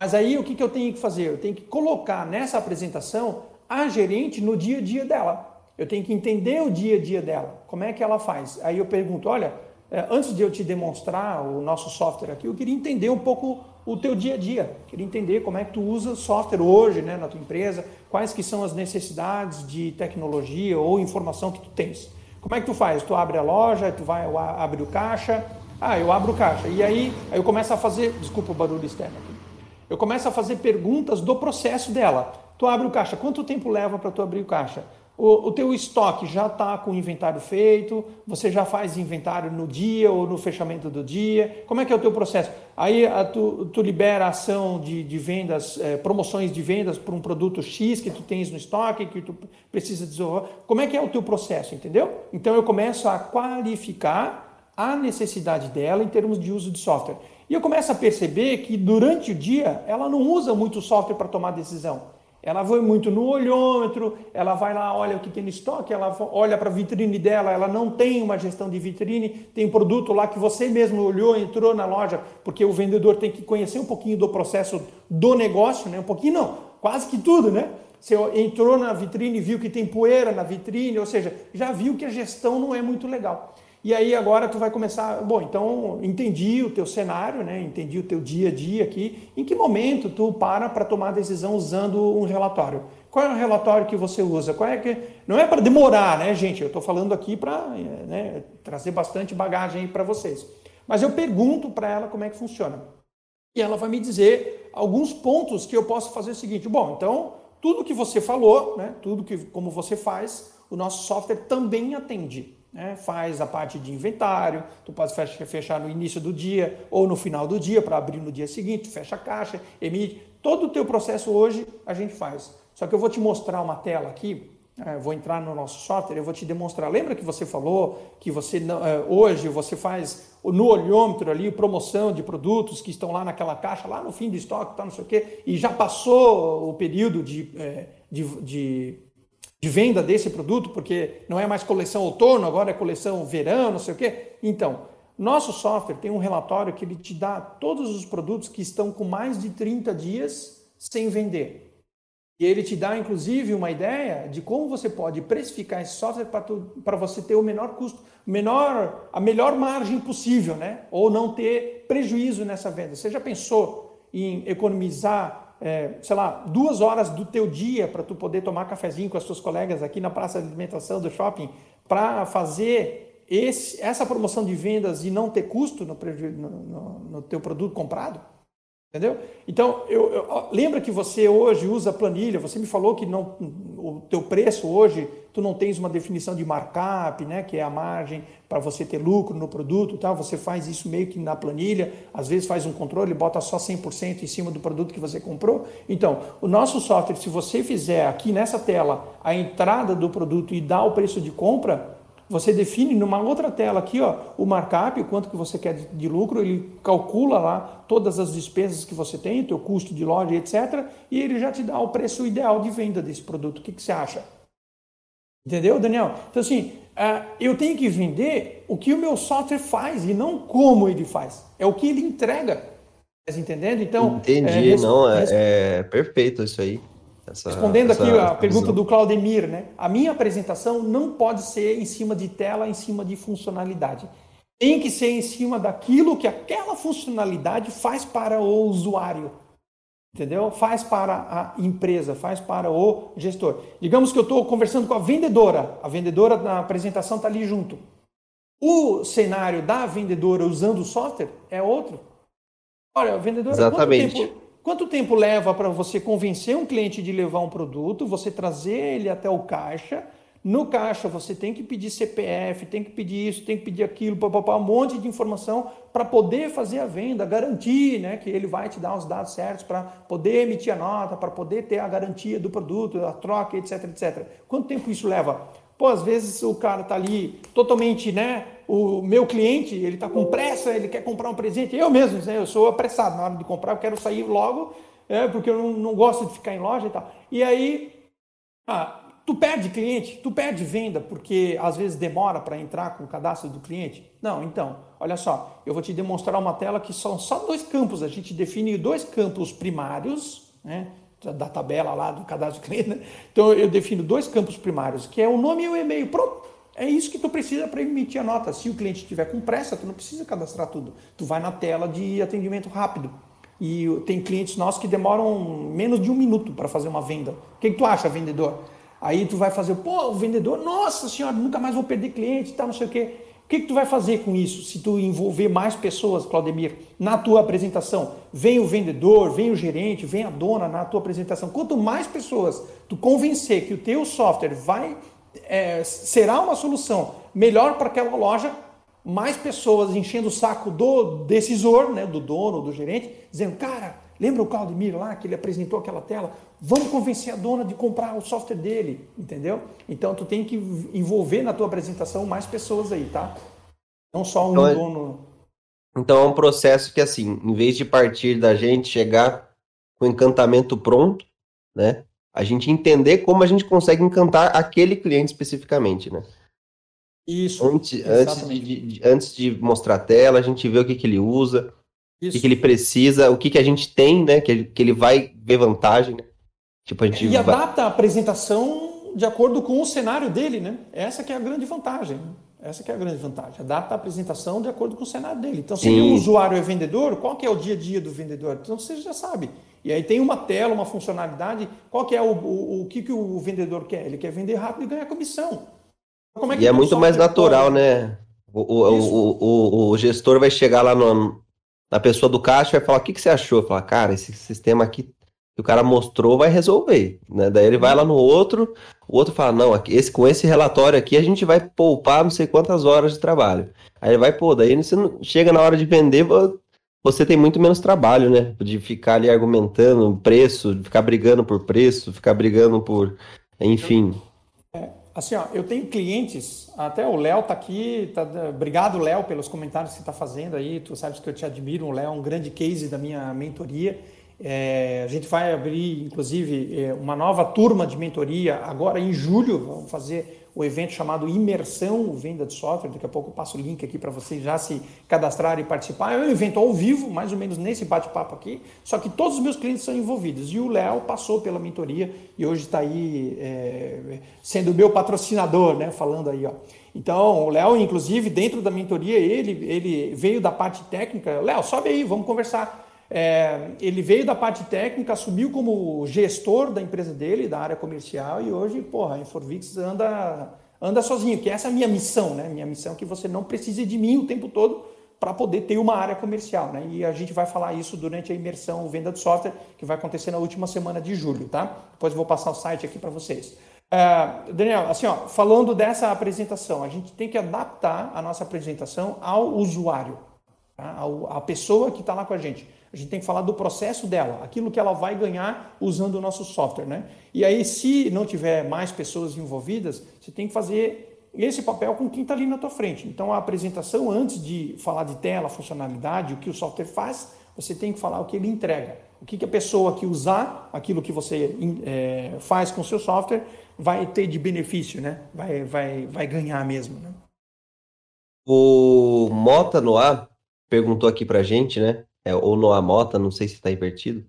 Mas aí o que, que eu tenho que fazer? Eu tenho que colocar nessa apresentação a gerente no dia a dia dela. Eu tenho que entender o dia a dia dela. Como é que ela faz? Aí eu pergunto, olha, é, antes de eu te demonstrar o nosso software aqui, eu queria entender um pouco o teu dia a dia. Queria entender como é que tu usa software hoje né, na tua empresa, quais que são as necessidades de tecnologia ou informação que tu tens. Como é que tu faz? Tu abre a loja, tu vai abre o caixa. Ah, eu abro o caixa. E aí, aí eu começo a fazer, desculpa o barulho externo aqui. Eu começo a fazer perguntas do processo dela. Tu abre o caixa, quanto tempo leva para tu abrir o caixa? o, o teu estoque já está com o inventário feito, você já faz inventário no dia ou no fechamento do dia, como é que é o teu processo? Aí a, tu, tu libera ação de, de vendas, é, promoções de vendas para um produto X que tu tens no estoque, que tu precisa desenvolver, como é que é o teu processo, entendeu? Então eu começo a qualificar a necessidade dela em termos de uso de software. E eu começo a perceber que durante o dia ela não usa muito software para tomar decisão. Ela vai muito no olhômetro, ela vai lá, olha o que tem no estoque, ela olha para a vitrine dela, ela não tem uma gestão de vitrine, tem um produto lá que você mesmo olhou, entrou na loja, porque o vendedor tem que conhecer um pouquinho do processo do negócio, né? Um pouquinho não, quase que tudo, né? Você entrou na vitrine e viu que tem poeira na vitrine, ou seja, já viu que a gestão não é muito legal. E aí agora tu vai começar, bom, então entendi o teu cenário, né? Entendi o teu dia a dia aqui. Em que momento tu para para tomar a decisão usando um relatório? Qual é o relatório que você usa? Qual é que não é para demorar, né, gente? Eu estou falando aqui para né, trazer bastante bagagem para vocês. Mas eu pergunto para ela como é que funciona. E ela vai me dizer alguns pontos que eu posso fazer o seguinte. Bom, então tudo que você falou, né, tudo que como você faz, o nosso software também atende né? faz a parte de inventário, tu pode fechar no início do dia ou no final do dia para abrir no dia seguinte, fecha a caixa, emite. Todo o teu processo hoje a gente faz. Só que eu vou te mostrar uma tela aqui, é, vou entrar no nosso software, eu vou te demonstrar. Lembra que você falou que você é, hoje você faz no olhômetro ali promoção de produtos que estão lá naquela caixa, lá no fim do estoque, tá, não sei o quê, e já passou o período de, é, de, de de venda desse produto, porque não é mais coleção outono, agora é coleção verão, não sei o quê. Então, Nosso software tem um relatório que ele te dá todos os produtos que estão com mais de 30 dias sem vender. E ele te dá, inclusive, uma ideia de como você pode precificar esse software para você ter o menor custo, menor, a melhor margem possível, né? Ou não ter prejuízo nessa venda. Você já pensou em economizar, é, sei lá, duas horas do teu dia para tu poder tomar cafezinho com as tuas colegas aqui na praça de alimentação do shopping para fazer esse, essa promoção de vendas e não ter custo no, no, no, teu produto comprado? Entendeu? Então, eu, eu, lembra que você hoje usa planilha, você me falou que não, o teu preço hoje, tu não tens uma definição de markup, né, que é a margem para você ter lucro no produto, tá? você faz isso meio que na planilha, às vezes faz um controle, bota só 100% em cima do produto que você comprou. Então, o nosso software, se você fizer aqui nessa tela a entrada do produto e dar o preço de compra, você define numa outra tela aqui, ó, o markup, o quanto que você quer de, lucro, ele calcula lá todas as despesas que você tem, teu custo de loja, etc. E ele já te dá o preço ideal de venda desse produto. O que, que você acha? Entendeu, Daniel? Então, assim, uh, eu tenho que vender o que o meu software faz e não como ele faz. É o que ele entrega. Tá entendendo? Então. Entendi, é, não, é, é perfeito isso aí. Essa, Respondendo essa, aqui a pergunta do Claudemir, né? A minha apresentação não pode ser em cima de tela, em cima de funcionalidade. Tem que ser em cima daquilo que aquela funcionalidade faz para o usuário. Entendeu? Faz para a empresa, faz para o gestor. Digamos que eu estou conversando com a vendedora. A vendedora na apresentação está ali junto. O cenário da vendedora usando o software é outro. Olha, a vendedora. Exatamente. Quanto tempo, Quanto tempo leva para você convencer um cliente de levar um produto, você trazer ele até o caixa? No caixa você tem que pedir CPF, tem que pedir isso, tem que pedir aquilo, papapá, um monte de informação para poder fazer a venda, garantir né, que ele vai te dar os dados certos para poder emitir a nota, para poder ter a garantia do produto, a troca, etc, etc. Quanto tempo isso leva? Pô, às vezes o cara tá ali totalmente, né? O meu cliente, ele tá com pressa, ele quer comprar um presente. Eu mesmo, né, eu sou apressado na hora de comprar, eu quero sair logo, é, porque eu não, não gosto de ficar em loja e tal. E aí, ah, tu perde cliente, tu perde venda, porque às vezes demora para entrar com o cadastro do cliente. Não, então, olha só, eu vou te demonstrar uma tela que são só dois campos. A gente define dois campos primários, né? da tabela lá do cadastro do cliente. Né? Então eu defino dois campos primários, que é o nome e o e-mail. Pronto. É isso que tu precisa para emitir a nota. Se o cliente estiver com pressa, tu não precisa cadastrar tudo. Tu vai na tela de atendimento rápido. E tem clientes nossos que demoram menos de um minuto para fazer uma venda. O que, que tu acha, vendedor? Aí tu vai fazer, pô, o vendedor, nossa senhora, nunca mais vou perder cliente, tá, não sei o quê. O que, que tu vai fazer com isso se tu envolver mais pessoas, Claudemir, na tua apresentação? Vem o vendedor, vem o gerente, vem a dona na tua apresentação. Quanto mais pessoas tu convencer que o teu software vai é, será uma solução melhor para aquela loja, mais pessoas enchendo o saco do decisor, né, do dono, do gerente, dizendo, cara, lembra o Claudemir lá que ele apresentou aquela tela? Vamos convencer a dona de comprar o software dele, entendeu? Então tu tem que envolver na tua apresentação mais pessoas aí, tá? Não só um então, é dono. Então é um processo que assim, em vez de partir da gente chegar com o encantamento pronto, né? A gente entender como a gente consegue encantar aquele cliente especificamente, né? Isso. Antes, antes de, de, antes de mostrar a tela, a gente vê o que, que ele usa, Isso. o que, que ele precisa, o que, que a gente tem, né? Que ele, que ele vai ver vantagem, né? Tipo, a gente e vai... adapta a apresentação de acordo com o cenário dele, né? Essa que é a grande vantagem. Essa que é a grande vantagem. Adapta a apresentação de acordo com o cenário dele. Então, se o usuário é vendedor, qual que é o dia a dia do vendedor? Então, você já sabe. E aí tem uma tela, uma funcionalidade. Qual que é o, o, o que, que o vendedor quer? Ele quer vender rápido e ganhar comissão. É e é muito mais natural, pode... né? O, o, o, o, gestor vai chegar lá no, na pessoa do caixa vai falar: o que, que você achou? Falar, cara, esse sistema aqui que o cara mostrou vai resolver, né? Daí ele vai lá no outro, o outro fala, não, aqui, esse, com esse relatório aqui a gente vai poupar não sei quantas horas de trabalho. Aí ele vai, pô, daí você não, chega na hora de vender, você tem muito menos trabalho, né? De ficar ali argumentando preço, ficar brigando por preço, ficar brigando por, enfim. É, assim, ó, eu tenho clientes, até o Léo tá aqui, tá, obrigado Léo pelos comentários que você tá fazendo aí, tu sabes que eu te admiro, o Léo é um grande case da minha mentoria, É, a gente vai abrir, inclusive, é, uma nova turma de mentoria agora em julho. Vamos fazer o evento chamado Imersão Venda de Software. Daqui a pouco eu passo o link aqui para vocês já se cadastrarem e participar. É um evento ao vivo, mais ou menos nesse bate-papo aqui. Só que todos os meus clientes são envolvidos. E o Léo passou pela mentoria e hoje está aí é, sendo meu patrocinador, né? Falando aí, ó. Então, o Léo, inclusive, dentro da mentoria, ele, ele veio da parte técnica. Léo, sobe aí, vamos conversar. É, ele veio da parte técnica, assumiu como gestor da empresa dele, da área comercial, e hoje, porra, a Inforvix anda, anda sozinho, que essa é a minha missão, né? Minha missão é que você não precise de mim o tempo todo para poder ter uma área comercial, né? E a gente vai falar isso durante a imersão venda de software, que vai acontecer na última semana de julho, tá? Depois eu vou passar o site aqui para vocês. Uh, Daniel, assim, ó, falando dessa apresentação, a gente tem que adaptar a nossa apresentação ao usuário, tá? à pessoa que está lá com a gente. A gente tem que falar do processo dela, aquilo que ela vai ganhar usando o nosso software, né? E aí, se não tiver mais pessoas envolvidas, você tem que fazer esse papel com quem está ali na tua frente. Então, a apresentação, antes de falar de tela, funcionalidade, o que o software faz, você tem que falar o que ele entrega. O que, que a pessoa que usar aquilo que você é, faz com o seu software vai ter de benefício, né? Vai, vai, vai ganhar mesmo, né? O Mota Noir perguntou aqui pra gente, né? É, ou no Amota, não sei se está invertido.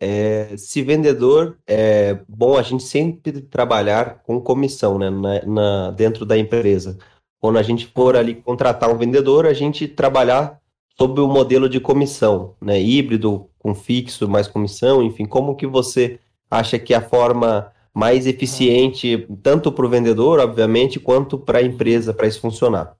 É, se vendedor, é bom a gente sempre trabalhar com comissão né, na, na, dentro da empresa. Quando a gente for ali contratar um vendedor, a gente trabalhar sob o modelo de comissão, né, híbrido, com fixo, mais comissão, enfim, como que você acha que é a forma mais eficiente, tanto para o vendedor, obviamente, quanto para a empresa, para isso funcionar?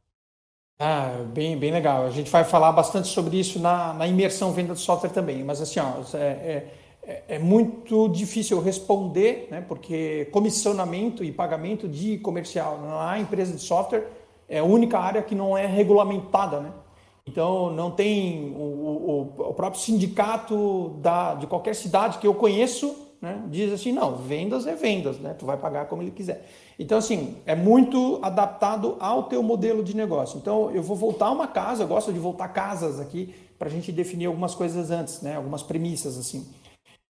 Ah, bem, bem legal. A gente vai falar bastante sobre isso na, na imersão venda de software também. Mas assim, ó, é, é, é, muito difícil responder, né? Porque comissionamento e pagamento de comercial na empresa de software é a única área que não é regulamentada, né? Então não tem o, o, o próprio sindicato da, de qualquer cidade que eu conheço né? Diz assim, não, vendas é vendas, né? Tu vai pagar como ele quiser. Então, assim, é muito adaptado ao teu modelo de negócio. Então, eu vou voltar a uma casa, eu gosto de voltar casas aqui para a gente definir algumas coisas antes, né? Algumas premissas, assim.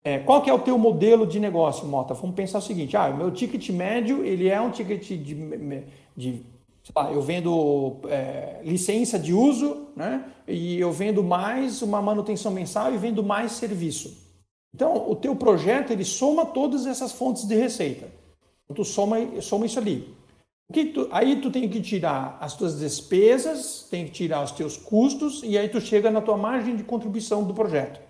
É, qual que é o teu modelo de negócio, Mota? Vamos pensar o seguinte, ah, o meu ticket médio, ele é um ticket de, de lá, eu vendo é, licença de uso, né? E eu vendo mais uma manutenção mensal e vendo mais serviço. Então, o teu projeto, ele soma todas essas fontes de receita. Tu soma, soma isso ali. Tu, aí tu tem que tirar as tuas despesas, tem que tirar os teus custos e aí tu chega na tua margem de contribuição do projeto.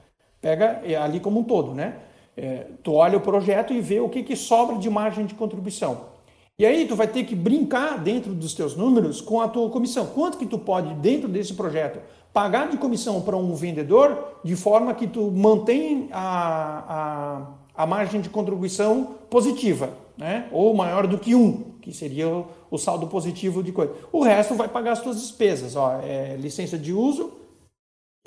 Pega é, ali como um todo, né? É, tu olha o projeto e vê o que, que sobra de margem de contribuição. E aí tu vai ter que brincar dentro dos teus números com a tua comissão. Quanto que tu pode, dentro desse projeto, pagar de comissão para um vendedor de forma que tu mantém a, a, a margem de contribuição positiva, né? ou maior do que um, que seria o, saldo positivo de coisa. O resto vai pagar as tuas despesas, ó, é, licença de uso,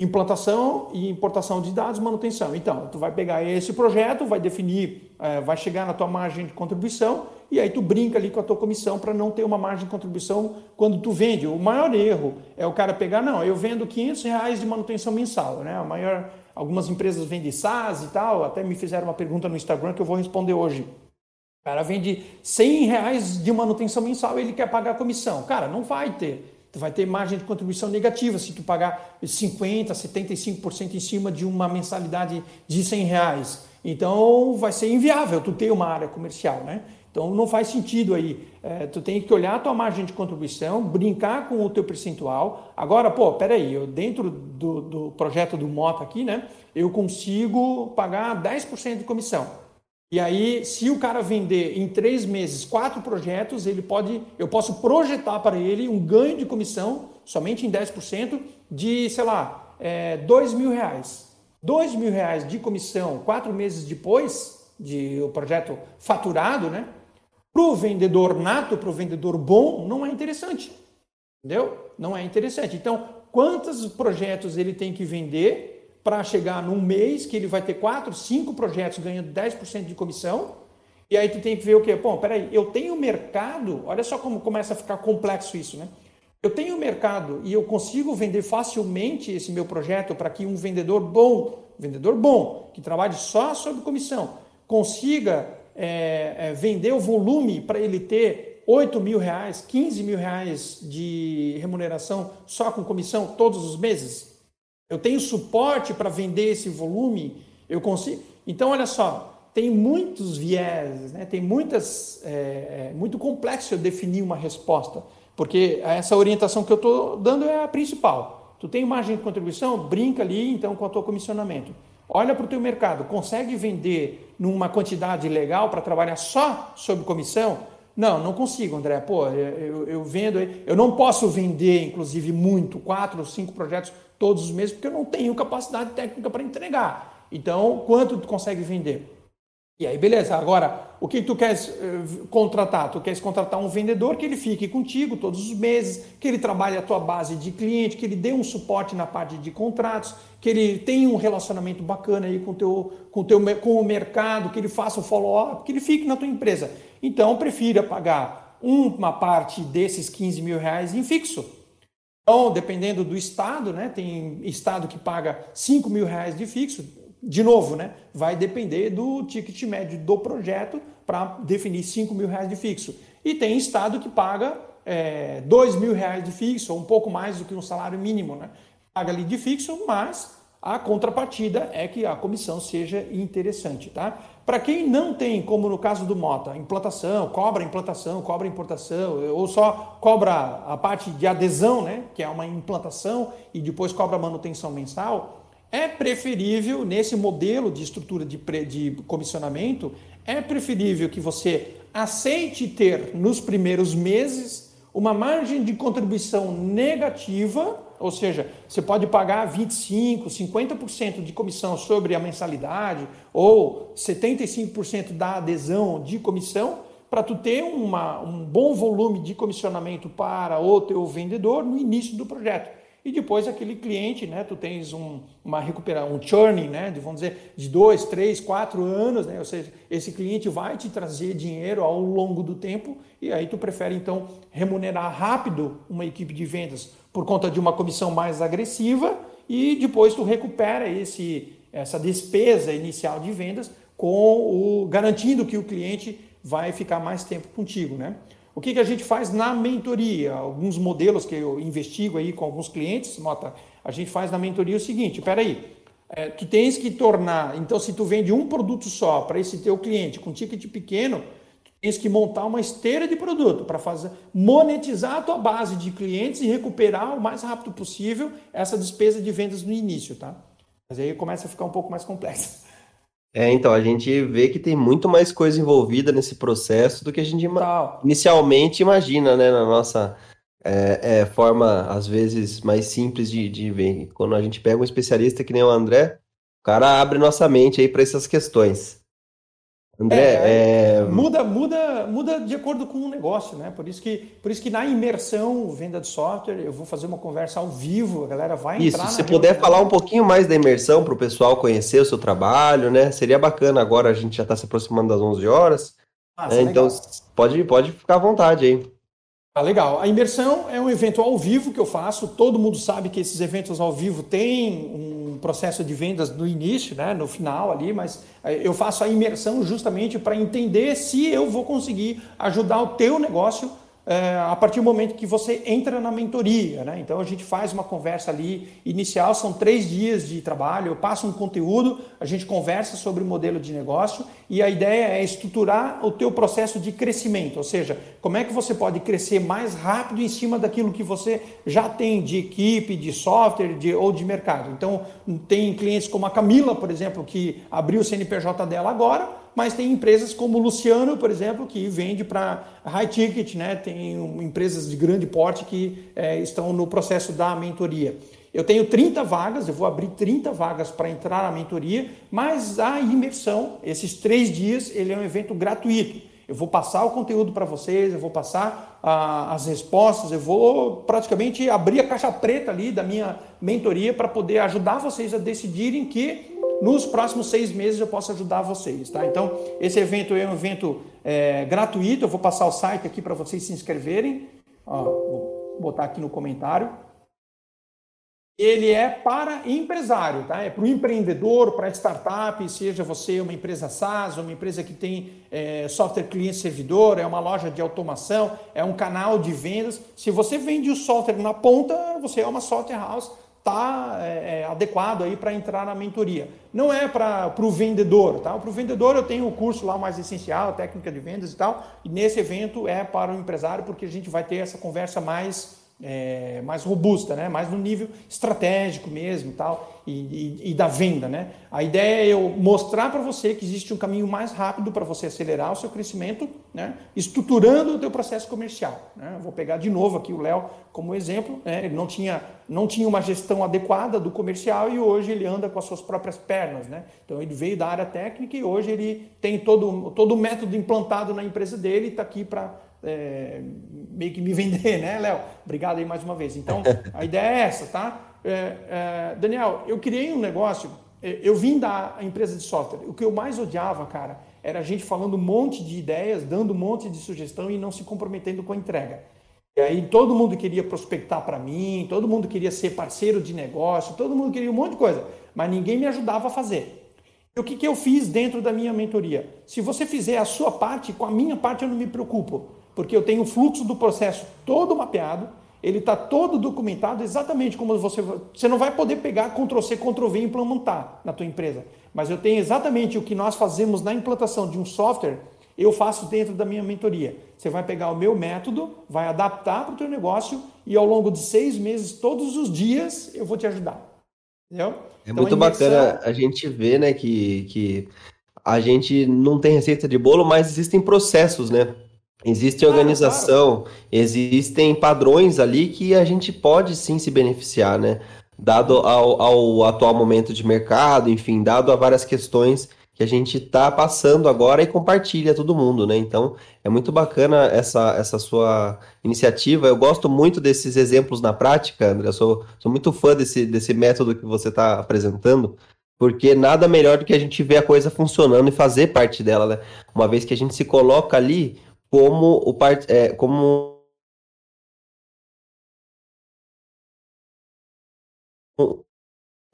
implantação e importação de dados, manutenção. Então, tu vai pegar esse projeto, vai definir, é, vai chegar na tua margem de contribuição e aí tu brinca ali com a tua comissão para não ter uma margem de contribuição quando tu vende. O maior erro é o cara pegar, não, eu vendo 500 reais de manutenção mensal, né? A maior, algumas empresas vendem SaaS e tal, até me fizeram uma pergunta no Instagram que eu vou responder hoje. O cara vende 100 reais de manutenção mensal e ele quer pagar a comissão. Cara, não vai ter. Tu vai ter margem de contribuição negativa se tu pagar 50%, 75% em cima de uma mensalidade de 100 reais. Então vai ser inviável tu ter uma área comercial, né? Então não faz sentido aí. É, tu tem que olhar a tua margem de contribuição, brincar com o teu percentual. Agora, pô, peraí, eu dentro do, do projeto do Mota aqui, né? Eu consigo pagar 10% de comissão. E aí, se o cara vender em três meses quatro projetos, ele pode, eu posso projetar para ele um ganho de comissão, somente em 10%, de, sei lá, é, dois mil reais. Dois mil reais de comissão quatro meses depois de o projeto faturado, né? Para o vendedor nato, para o vendedor bom, não é interessante. Entendeu? Não é interessante. Então, quantos projetos ele tem que vender para chegar num mês que ele vai ter quatro, cinco projetos ganhando 10% de comissão. E aí tu tem que ver o quê? Bom, peraí, eu tenho mercado, olha só como começa a ficar complexo isso, né? Eu tenho mercado e eu consigo vender facilmente esse meu projeto para que um vendedor bom vendedor bom, que trabalhe só sobre comissão, consiga é, é, vender o volume para ele ter 8 mil reais, 15 mil reais de remuneração só com comissão todos os meses? Eu tenho suporte para vender esse volume? Eu consigo. Então, olha só, tem muitos vieses, né? tem muitas. É, é muito complexo eu definir uma resposta, porque essa orientação que eu estou dando é a principal. Tu tem margem de contribuição? Brinca ali então com o teu comissionamento. Olha para o teu mercado, consegue vender numa quantidade legal para trabalhar só sob comissão? Não, não consigo, André. Pô, eu, eu vendo, eu não posso vender, inclusive, muito, quatro ou cinco projetos todos os meses, porque eu não tenho capacidade técnica para entregar. Então, quanto tu consegue vender? E aí, beleza. Agora, o que tu queres uh, contratar? Tu queres contratar um vendedor que ele fique contigo todos os meses, que ele trabalhe a tua base de cliente, que ele dê um suporte na parte de contratos, que ele tenha um relacionamento bacana aí com, teu, com, teu, com o mercado, que ele faça o follow-up, que ele fique na tua empresa. Então, prefira pagar uma parte desses 15 mil reais em fixo. Então, dependendo do estado, né? Tem estado que paga 5 mil reais de fixo, de novo, né, vai depender do ticket médio do projeto para definir 5 mil reais de fixo. E tem estado que paga é, 2 mil reais de fixo, ou um pouco mais do que um salário mínimo. Né? Paga ali de fixo, mas a contrapartida é que a comissão seja interessante. Tá? Para quem não tem, como no caso do Mota, implantação, cobra implantação, cobra importação, ou só cobra a parte de adesão, né, que é uma implantação, e depois cobra manutenção mensal, é preferível, nesse modelo de estrutura de, pre, de comissionamento, é preferível que você aceite ter nos primeiros meses uma margem de contribuição negativa, ou seja, você pode pagar 25, 50% de comissão sobre a mensalidade ou 75% da adesão de comissão para tu ter uma, um bom volume de comissionamento para o teu vendedor no início do projeto e depois aquele cliente, né, tu tens um, uma recuperação, um churning, né, de, vamos dizer, de dois, três, quatro anos, né, ou seja, esse cliente vai te trazer dinheiro ao longo do tempo e aí tu prefere então remunerar rápido uma equipe de vendas por conta de uma comissão mais agressiva e depois tu recupera esse, essa despesa inicial de vendas com o garantindo que o cliente vai ficar mais tempo contigo, né? O que, que a gente faz na mentoria? Alguns modelos que eu investigo aí com alguns clientes, Mota, a gente faz na mentoria o seguinte, peraí, é, tu tens que tornar, então se tu vende um produto só para esse teu cliente com ticket pequeno, tu tens que montar uma esteira de produto para fazer monetizar a tua base de clientes e recuperar o mais rápido possível essa despesa de vendas no início, tá? Mas aí começa a ficar um pouco mais complexo. É, então, a gente vê que tem muito mais coisa envolvida nesse processo do que a gente inicialmente imagina, né, na nossa é, é, forma, às vezes, mais simples de, de ver. Quando a gente pega um especialista que nem o André, o cara abre nossa mente aí para essas questões. André, é, é... muda, muda, muda de acordo com o negócio, né? Por isso que, por isso que na imersão venda de software eu vou fazer uma conversa ao vivo, a galera vai isso, entrar. Isso, se puder reunião. falar um pouquinho mais da imersão para o pessoal conhecer o seu trabalho, né? Seria bacana. Agora a gente já está se aproximando das 11 horas, ah, é, então pode, pode ficar à vontade aí. Ah, legal. A imersão é um evento ao vivo que eu faço. Todo mundo sabe que esses eventos ao vivo têm um processo de vendas no início, né, no final ali, mas eh, eu faço a imersão justamente para entender se eu vou conseguir ajudar o teu negócio é, a partir do momento que você entra na mentoria. Né? Então a gente faz uma conversa ali inicial, são três dias de trabalho, eu passo um conteúdo, a gente conversa sobre o modelo de negócio e a ideia é estruturar o teu processo de crescimento, ou seja, como é que você pode crescer mais rápido em cima daquilo que você já tem de equipe, de software de, ou de mercado. Então tem clientes como a Camila, por exemplo, que abriu o CNPJ dela agora, mas tem empresas como o Luciano, por exemplo, que vende para high ticket, né? tem empresas de grande porte que é, estão no processo da mentoria. Eu tenho 30 vagas, eu vou abrir 30 vagas para entrar na mentoria, mas a imersão, esses três dias, ele é um evento gratuito. Eu vou passar o conteúdo para vocês, eu vou passar ah, as respostas, eu vou praticamente abrir a caixa preta ali da minha mentoria para poder ajudar vocês a decidirem que nos próximos seis meses eu posso ajudar vocês, tá? Então, esse evento é um evento é, gratuito, eu vou passar o site aqui para vocês se inscreverem, Ó, vou botar aqui no comentário. ele é para empresário, tá? É para o empreendedor, para startup, seja você uma empresa SaaS, uma empresa que tem é, software cliente servidor, é uma loja de automação, é um canal de vendas. Se você vende o software na ponta, você é uma software house, está é, é, adequado aí para entrar na mentoria. Não é para o vendedor, tá? Para o vendedor eu tenho o curso lá mais essencial, técnica de vendas e tal, e nesse evento é para o empresário porque a gente vai ter essa conversa mais é, mais robusta, né? mais no nível estratégico mesmo tal, e, e, e da venda. Né? A ideia é eu mostrar para você que existe um caminho mais rápido para você acelerar o seu crescimento, né? estruturando o teu processo comercial. Né? Vou pegar de novo aqui o Léo como exemplo. Né? Ele não tinha, não tinha uma gestão adequada do comercial e hoje ele anda com as suas próprias pernas. Né? Então ele veio da área técnica e hoje ele tem todo, todo o método implantado na empresa dele e está aqui para é, meio que me vender, né, Léo? Obrigado aí mais uma vez. Então, a ideia é essa, tá? É, é, Daniel, eu criei um negócio, é, eu vim da empresa de software. O que eu mais odiava, cara, era a gente falando um monte de ideias, dando um monte de sugestão e não se comprometendo com a entrega. E aí todo mundo queria prospectar para mim, todo mundo queria ser parceiro de negócio, todo mundo queria um monte de coisa, mas ninguém me ajudava a fazer. E o que, que eu fiz dentro da minha mentoria? Se você fizer a sua parte, com a minha parte eu não me preocupo porque eu tenho o fluxo do processo todo mapeado, ele está todo documentado exatamente como você. Você não vai poder pegar Ctrl-C, Ctrl-V e implementar na tua empresa. Mas eu tenho exatamente o que nós fazemos na implantação de um software, eu faço dentro da minha mentoria. Você vai pegar o meu método, vai adaptar para o teu negócio e ao longo de seis meses, todos os dias, eu vou te ajudar. Entendeu? É então, muito bacana a gente ver, né, que, que a gente não tem receita de bolo, mas existem processos, né? Existe organização, existem padrões ali que a gente pode sim se beneficiar, né? Dado ao, ao atual momento de mercado, enfim, dado a várias questões que a gente está passando agora e compartilha todo mundo, né? Então é muito bacana essa, essa sua iniciativa. Eu gosto muito desses exemplos na prática, André. Eu sou, sou muito fã desse, desse método que você está apresentando, porque nada melhor do que a gente ver a coisa funcionando e fazer parte dela, né? Uma vez que a gente se coloca ali como o part... É, como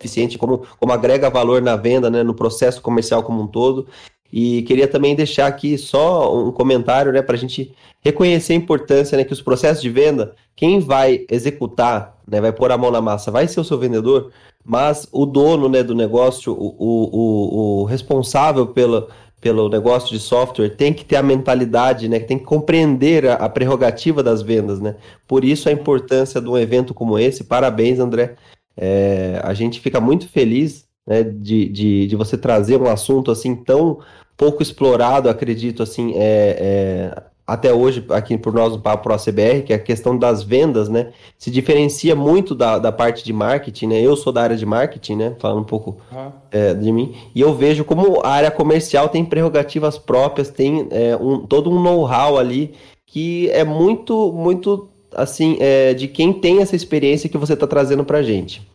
eficiente, como, como agrega valor na venda, né, no processo comercial como um todo. E queria também deixar aqui só um comentário, né, para a gente reconhecer a importância, né, que os processos de venda, quem vai executar, né, vai pôr a mão na massa, vai ser o seu vendedor, mas o dono, né, do negócio, o, o, o, responsável pela, pelo negócio de software tem que ter a mentalidade, né? Tem que compreender a, a, prerrogativa das vendas, né? Por isso a importância de um evento como esse. Parabéns, André. É, a gente fica muito feliz né, de, de, de, você trazer um assunto assim tão pouco explorado, acredito assim, é, é até hoje aqui por nós no Papo Pro CBR, que é a questão das vendas, né? Se diferencia muito da, da parte de marketing, né? Eu sou da área de marketing, né? Falando um pouco uhum. é, de mim. E eu vejo como a área comercial tem prerrogativas próprias, tem é, um, todo um know-how ali que é muito, muito, assim, é, de quem tem essa experiência que você está trazendo pra gente.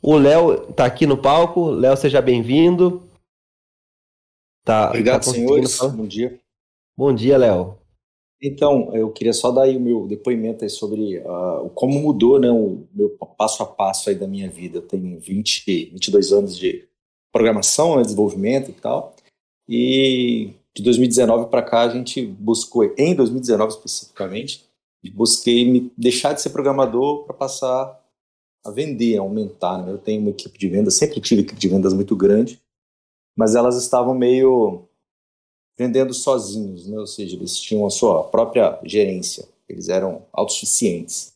O Léo está aqui no palco. Léo, seja bem-vindo. Tá, Obrigado, tá senhores. Falar? Bom dia. Bom dia, Léo. Então, eu queria só dar aí o meu depoimento aí sobre uh, como mudou né, o meu passo a passo aí da minha vida. Eu tenho 20, 22 anos de programação, né, desenvolvimento e tal. E de 2019 para cá a gente buscou, em 2019 especificamente, busquei me deixar de ser programador para passar a vender, a aumentar. Né? Eu tenho uma equipe de vendas, sempre tive equipe de vendas muito grande, mas elas estavam meio vendendo sozinhos, né? ou seja, eles tinham a sua própria gerência, eles eram autossuficientes.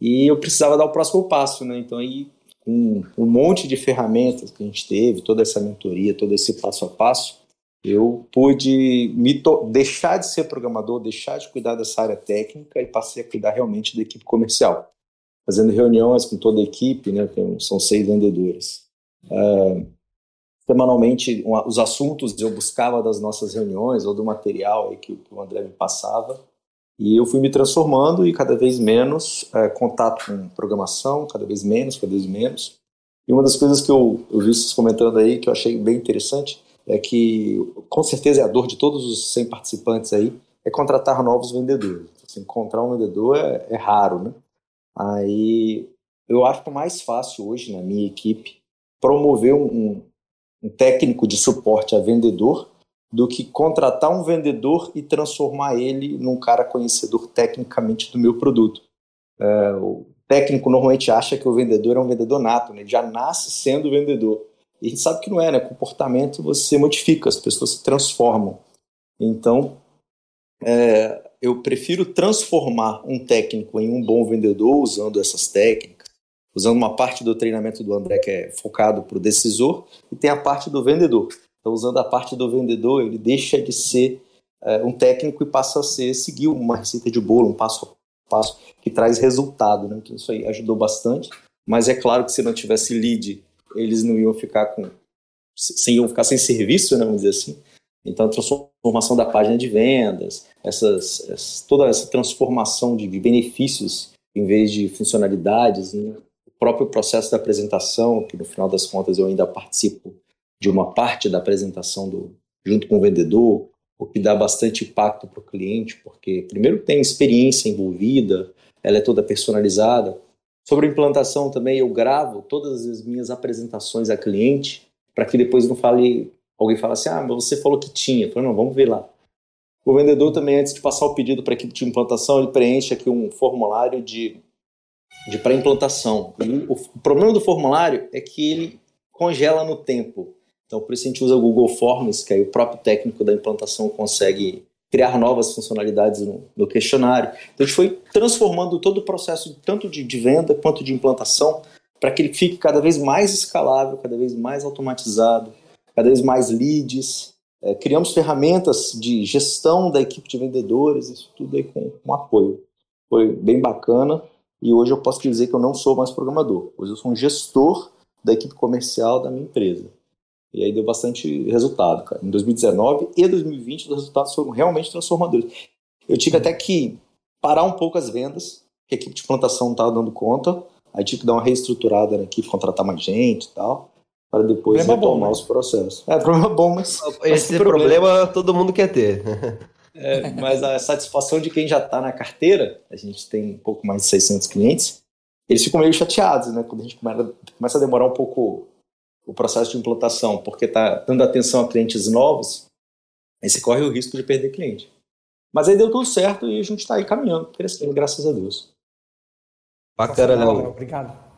E eu precisava dar o próximo passo, né? então aí com um monte de ferramentas que a gente teve, toda essa mentoria, todo esse passo a passo, eu pude me deixar de ser programador, deixar de cuidar dessa área técnica e passei a cuidar realmente da equipe comercial, fazendo reuniões com toda a equipe, né? são seis vendedores. Uh, semanalmente os assuntos eu buscava das nossas reuniões ou do material aí que, o André me passava e eu fui me transformando e cada vez menos é, contato com programação, cada vez menos, cada vez menos. E uma das coisas que eu, eu vi vocês comentando aí que eu achei bem interessante é que com certeza é a dor de todos os 100 participantes aí é contratar novos vendedores. Assim, encontrar um vendedor é, é raro, né? Aí eu acho mais fácil hoje na minha equipe promover um, um técnico de suporte a vendedor do que contratar um vendedor e transformar ele num cara conhecedor tecnicamente do meu produto. É, o técnico normalmente acha que o vendedor é um vendedor nato, né? ele já nasce sendo vendedor. E a gente sabe que não é, né? Comportamento você modifica, as pessoas se transformam. Então, é, eu prefiro transformar um técnico em um bom vendedor usando essas técnicas, usando uma parte do treinamento do André que é focado para o decisor e tem a parte do vendedor. Então, usando a parte do vendedor, ele deixa de ser é, um técnico e passa a ser seguir uma receita de bolo, um passo a passo que traz resultado. Né? Então, isso aí ajudou bastante. Mas é claro que se não tivesse lead, eles não iam ficar com sem iam ficar sem serviço, né, vamos dizer assim. Então, a transformação da página de vendas, essas, essas toda essa transformação de, benefícios em vez de funcionalidades, né? Próprio processo da apresentação, que no final das contas eu ainda participo de uma parte da apresentação do, junto com o vendedor, o que dá bastante impacto para o cliente, porque primeiro tem experiência envolvida, ela é toda personalizada. Sobre implantação também eu gravo todas as minhas apresentações a cliente, para que depois não fale, alguém fale assim, ah, mas você falou que tinha. Eu falei, não, vamos ver lá. O vendedor também, antes de passar o pedido para a equipe de implantação, ele preenche aqui um formulário de, de pré-implantação. O, o problema do formulário é que ele congela no tempo. Então, por isso a gente usa o Google Forms, que aí o próprio técnico da implantação consegue criar novas funcionalidades no, no questionário. Então, a gente foi transformando todo o processo, tanto de, de venda quanto de implantação, para que ele fique cada vez mais escalável, cada vez mais automatizado, cada vez mais leads. É, criamos ferramentas de gestão da equipe de vendedores, isso tudo aí com, com apoio. Foi bem bacana e hoje eu posso dizer que eu não sou mais programador. Hoje eu sou um gestor da equipe comercial da minha empresa. E aí deu bastante resultado, cara. Em 2019 e 2020 os resultados foram realmente transformadores. Eu tive até que parar um pouco as vendas, que a equipe de plantação não estava dando conta. Aí tive que dar uma reestruturada na equipe, contratar mais gente e tal, para depois problema retomar bom, né? os processos. É, problema bom, mas... Esse mas problema, problema todo mundo quer ter. É, mas a satisfação de quem já está na carteira, a gente tem um pouco mais de 600 clientes, eles ficam meio chateados, né? Quando a gente começa a demorar um pouco o processo de implantação, porque está dando atenção a clientes novos, aí você corre o risco de perder cliente. Mas aí deu tudo certo e a gente está aí caminhando, crescendo, graças a Deus. Bacana, Léo. Obrigado.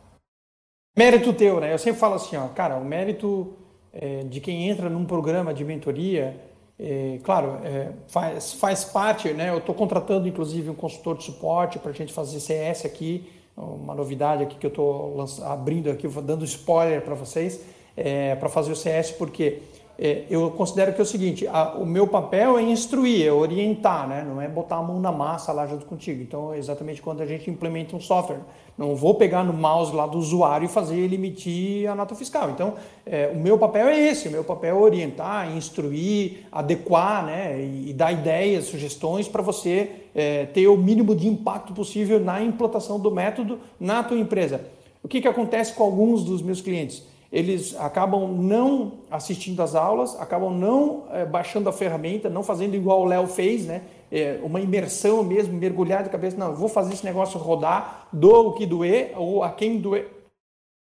Mérito teu, né? Eu sempre falo assim, ó, cara, o mérito é, de quem entra num programa de mentoria, é, claro, é, faz, faz parte, né? Eu estou contratando, inclusive, um consultor de suporte para a gente fazer CS aqui, uma novidade aqui que eu estou abrindo aqui, dando spoiler para vocês, é, para fazer o CS, porque é, eu considero que é o seguinte, a, o meu papel é instruir, é orientar, né? não é botar a mão na massa lá junto contigo. Então, é exatamente quando a gente implementa um software. Não vou pegar no mouse lá do usuário e fazer ele emitir a nota fiscal. Então, é, o meu papel é esse, o meu papel é orientar, instruir, adequar né? e, e dar ideias, sugestões para você é, ter o mínimo de impacto possível na implantação do método na tua empresa. O que, que acontece com alguns dos meus clientes? Eles acabam não assistindo às aulas, acabam não é, baixando a ferramenta, não fazendo igual o Léo fez, né? É, uma imersão mesmo, mergulhar de cabeça, não, vou fazer esse negócio rodar, dou o que doer, ou a quem doer,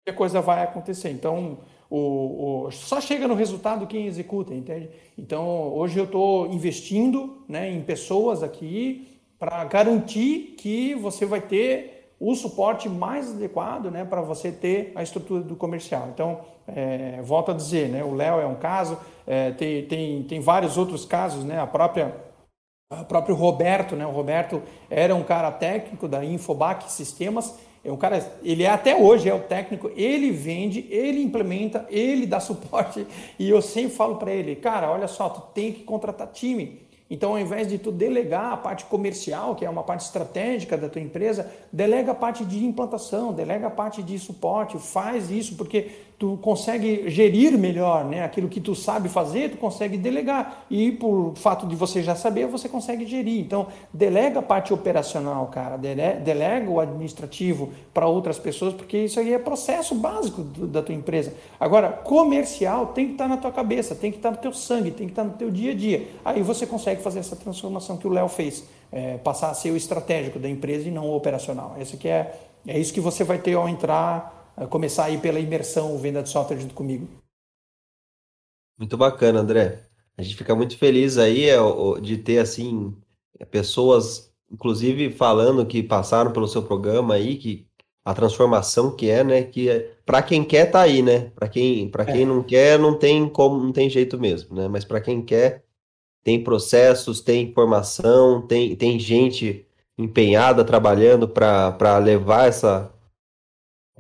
a coisa vai acontecer. Então, o, o, só chega no resultado quem executa, entende? Então, hoje eu estou investindo né, em pessoas aqui para garantir que você vai ter o suporte mais adequado né, para você ter a estrutura do comercial. Então, é, volto a dizer, né, o Léo é um caso, é, tem, tem, tem vários outros casos, né, a própria o próprio Roberto, né, o Roberto era um cara técnico da Infobac Sistemas, é um cara, ele é até hoje é o técnico, ele vende, ele implementa, ele dá suporte e eu sempre falo para ele, cara, olha só, tu tem que contratar time. Então, ao invés de tu delegar a parte comercial, que é uma parte estratégica da tua empresa, delega a parte de implantação, delega a parte de suporte, faz isso, porque tu consegue gerir melhor, né? Aquilo que tu sabe fazer, tu consegue delegar. E por fato de você já saber, você consegue gerir. Então, delega a parte operacional, cara. Delega o administrativo para outras pessoas, porque isso aí é processo básico da tua empresa. Agora, comercial tem que estar tá na tua cabeça, tem que estar tá no teu sangue, tem que estar tá no teu dia a dia. Aí você consegue fazer essa transformação que o Léo fez, é, passar a ser o estratégico da empresa e não o operacional. Esse que é, é isso que você vai ter ao entrar começar aí pela imersão venda de software junto comigo. Muito bacana, André. A gente fica muito feliz aí é, de ter assim pessoas, inclusive falando que passaram pelo seu programa aí, que a transformação que é, né? Que é, para quem quer tá aí, né? Para quem para quem é. não quer não tem como, não tem jeito mesmo, né? Mas para quem quer tem processos, tem informação, tem tem gente empenhada trabalhando para levar essa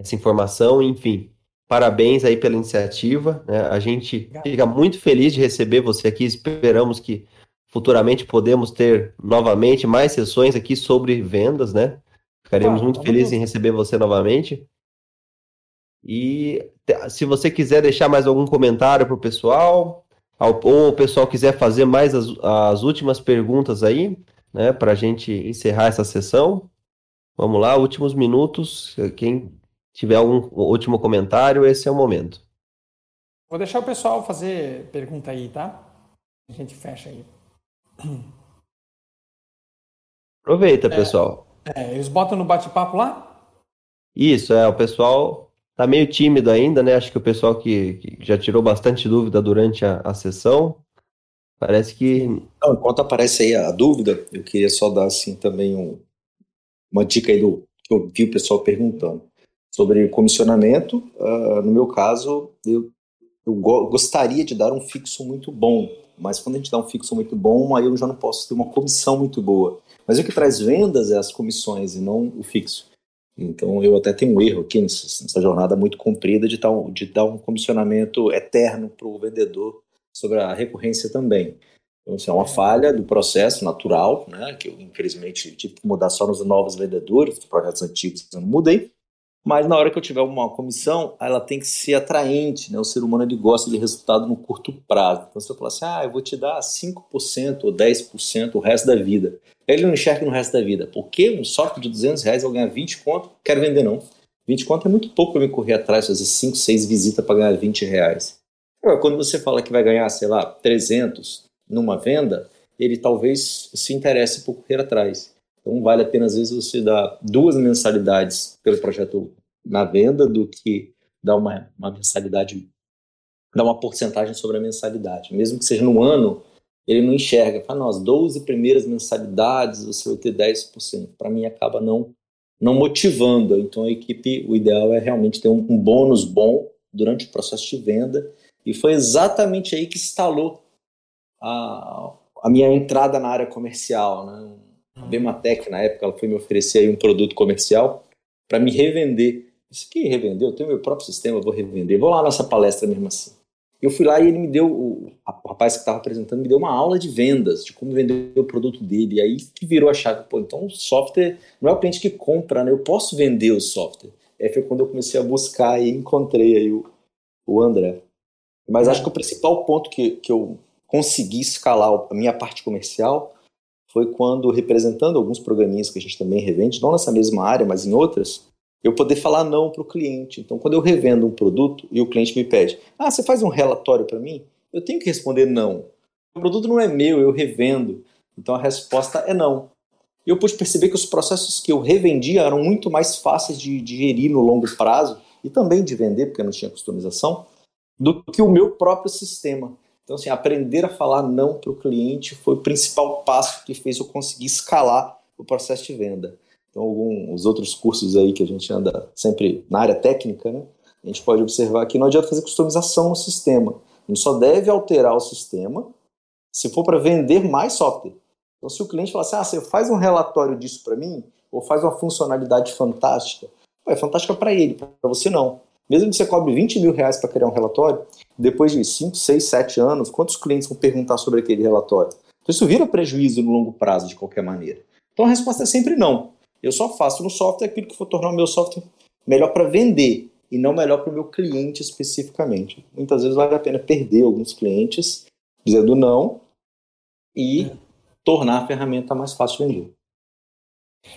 essa informação, enfim. Parabéns aí pela iniciativa. Né? A gente fica muito feliz de receber você aqui. Esperamos que futuramente podemos ter novamente mais sessões aqui sobre vendas, né? Ficaremos ah, muito felizes em receber você novamente. E se você quiser deixar mais algum comentário para o pessoal, ou o pessoal quiser fazer mais as, as últimas perguntas aí, né, para a gente encerrar essa sessão, vamos lá, últimos minutos. Quem tiver algum último comentário, esse é o momento. Vou deixar o pessoal fazer pergunta aí, tá? A gente fecha aí. Aproveita, é, pessoal. É, eles botam no bate-papo lá? Isso, é, o pessoal tá meio tímido ainda, né? Acho que o pessoal que, que já tirou bastante dúvida durante a, a sessão, parece que... Não, enquanto aparece aí a dúvida, eu queria só dar, assim, também um, uma dica aí do que eu vi o pessoal perguntando sobre comissionamento. Uh, no meu caso, eu, eu go gostaria de dar um fixo muito bom, mas quando a gente dá um fixo muito bom, aí eu já não posso ter uma comissão muito boa. Mas o que traz vendas é as comissões e não o fixo. Então eu até tenho um erro aqui nessa, jornada muito comprida de, tal, de dar um comissionamento eterno para o vendedor sobre a recorrência também. Então, isso é uma falha do processo natural, né, que eu infelizmente tive que mudar só nos novos vendedores, os projetos antigos eu não mudei, mas na hora que eu tiver uma comissão, ela tem que ser atraente, né? O ser humano ele gosta de resultado no curto prazo. Então, se eu falar assim, ah, eu vou te dar 5% ou 10% o resto da vida. Ele não enxerga no resto da vida. Por que um software de 200 reais eu ganhar 20 conto? Quero vender não. 20 conto é muito pouco para me correr atrás, fazer 5, 6 visitas para ganhar 20 reais. Agora, quando você fala que vai ganhar, sei lá, 300 numa venda, ele talvez se interesse por correr atrás. Então vale a pena às vezes você dar duas mensalidades pelo projeto na venda do que dar uma, uma mensalidade, dar uma porcentagem sobre a mensalidade. Mesmo que seja no ano, ele não enxerga. Fala, nós 12 primeiras mensalidades você vai ter 10%. Para mim acaba não não motivando. Então a equipe, o ideal é realmente ter um, um bônus bom durante o processo de venda. E foi exatamente aí que instalou a, a minha entrada na área comercial, né? A Bematec, na época, ela foi me oferecer aí um produto comercial para me revender. Isso que revender, eu tenho meu próprio sistema, eu vou revender. Vou lá nessa palestra mesmo assim. Eu fui lá e ele me deu, o rapaz que estava apresentando me deu uma aula de vendas, de como vender o produto dele. E aí que virou a chave. Pô, então o software não é o cliente que compra, né? Eu posso vender o software. Aí foi quando eu comecei a buscar e encontrei aí o, o André. Mas acho que o principal ponto que, que eu consegui escalar a minha parte comercial foi quando, representando alguns programinhas que a gente também revende, não nessa mesma área, mas em outras, eu poder falar não para o cliente. Então, quando eu revendo um produto e o cliente me pede, ah, você faz um relatório para mim? Eu tenho que responder não. O produto não é meu, eu revendo. Então, a resposta é não. E eu pude perceber que os processos que eu revendia eram muito mais fáceis de, de gerir no longo prazo e também de vender, porque não tinha customização, do que o meu próprio sistema. Então, assim, aprender a falar não para o cliente foi o principal passo que fez eu conseguir escalar o processo de venda. Então, alguns outros cursos aí que a gente anda sempre na área técnica, né? A gente pode observar que não adianta fazer customização no sistema. A gente só deve alterar o sistema se for para vender mais software. Então, se o cliente falar assim, ah, você faz um relatório disso para mim, ou faz uma funcionalidade fantástica, é fantástica para ele, para você não. Mesmo que você cobre 20 mil reais para criar um relatório, depois de 5, 6, 7 anos, quantos clientes vão perguntar sobre aquele relatório? Então isso vira prejuízo no longo prazo, de qualquer maneira. Então a resposta é sempre não. Eu só faço no software aquilo que for tornar o meu software melhor para vender. e não melhor para o meu cliente especificamente. Muitas vezes vale a pena perder alguns clientes dizendo não e é. tornar a ferramenta mais fácil de vender.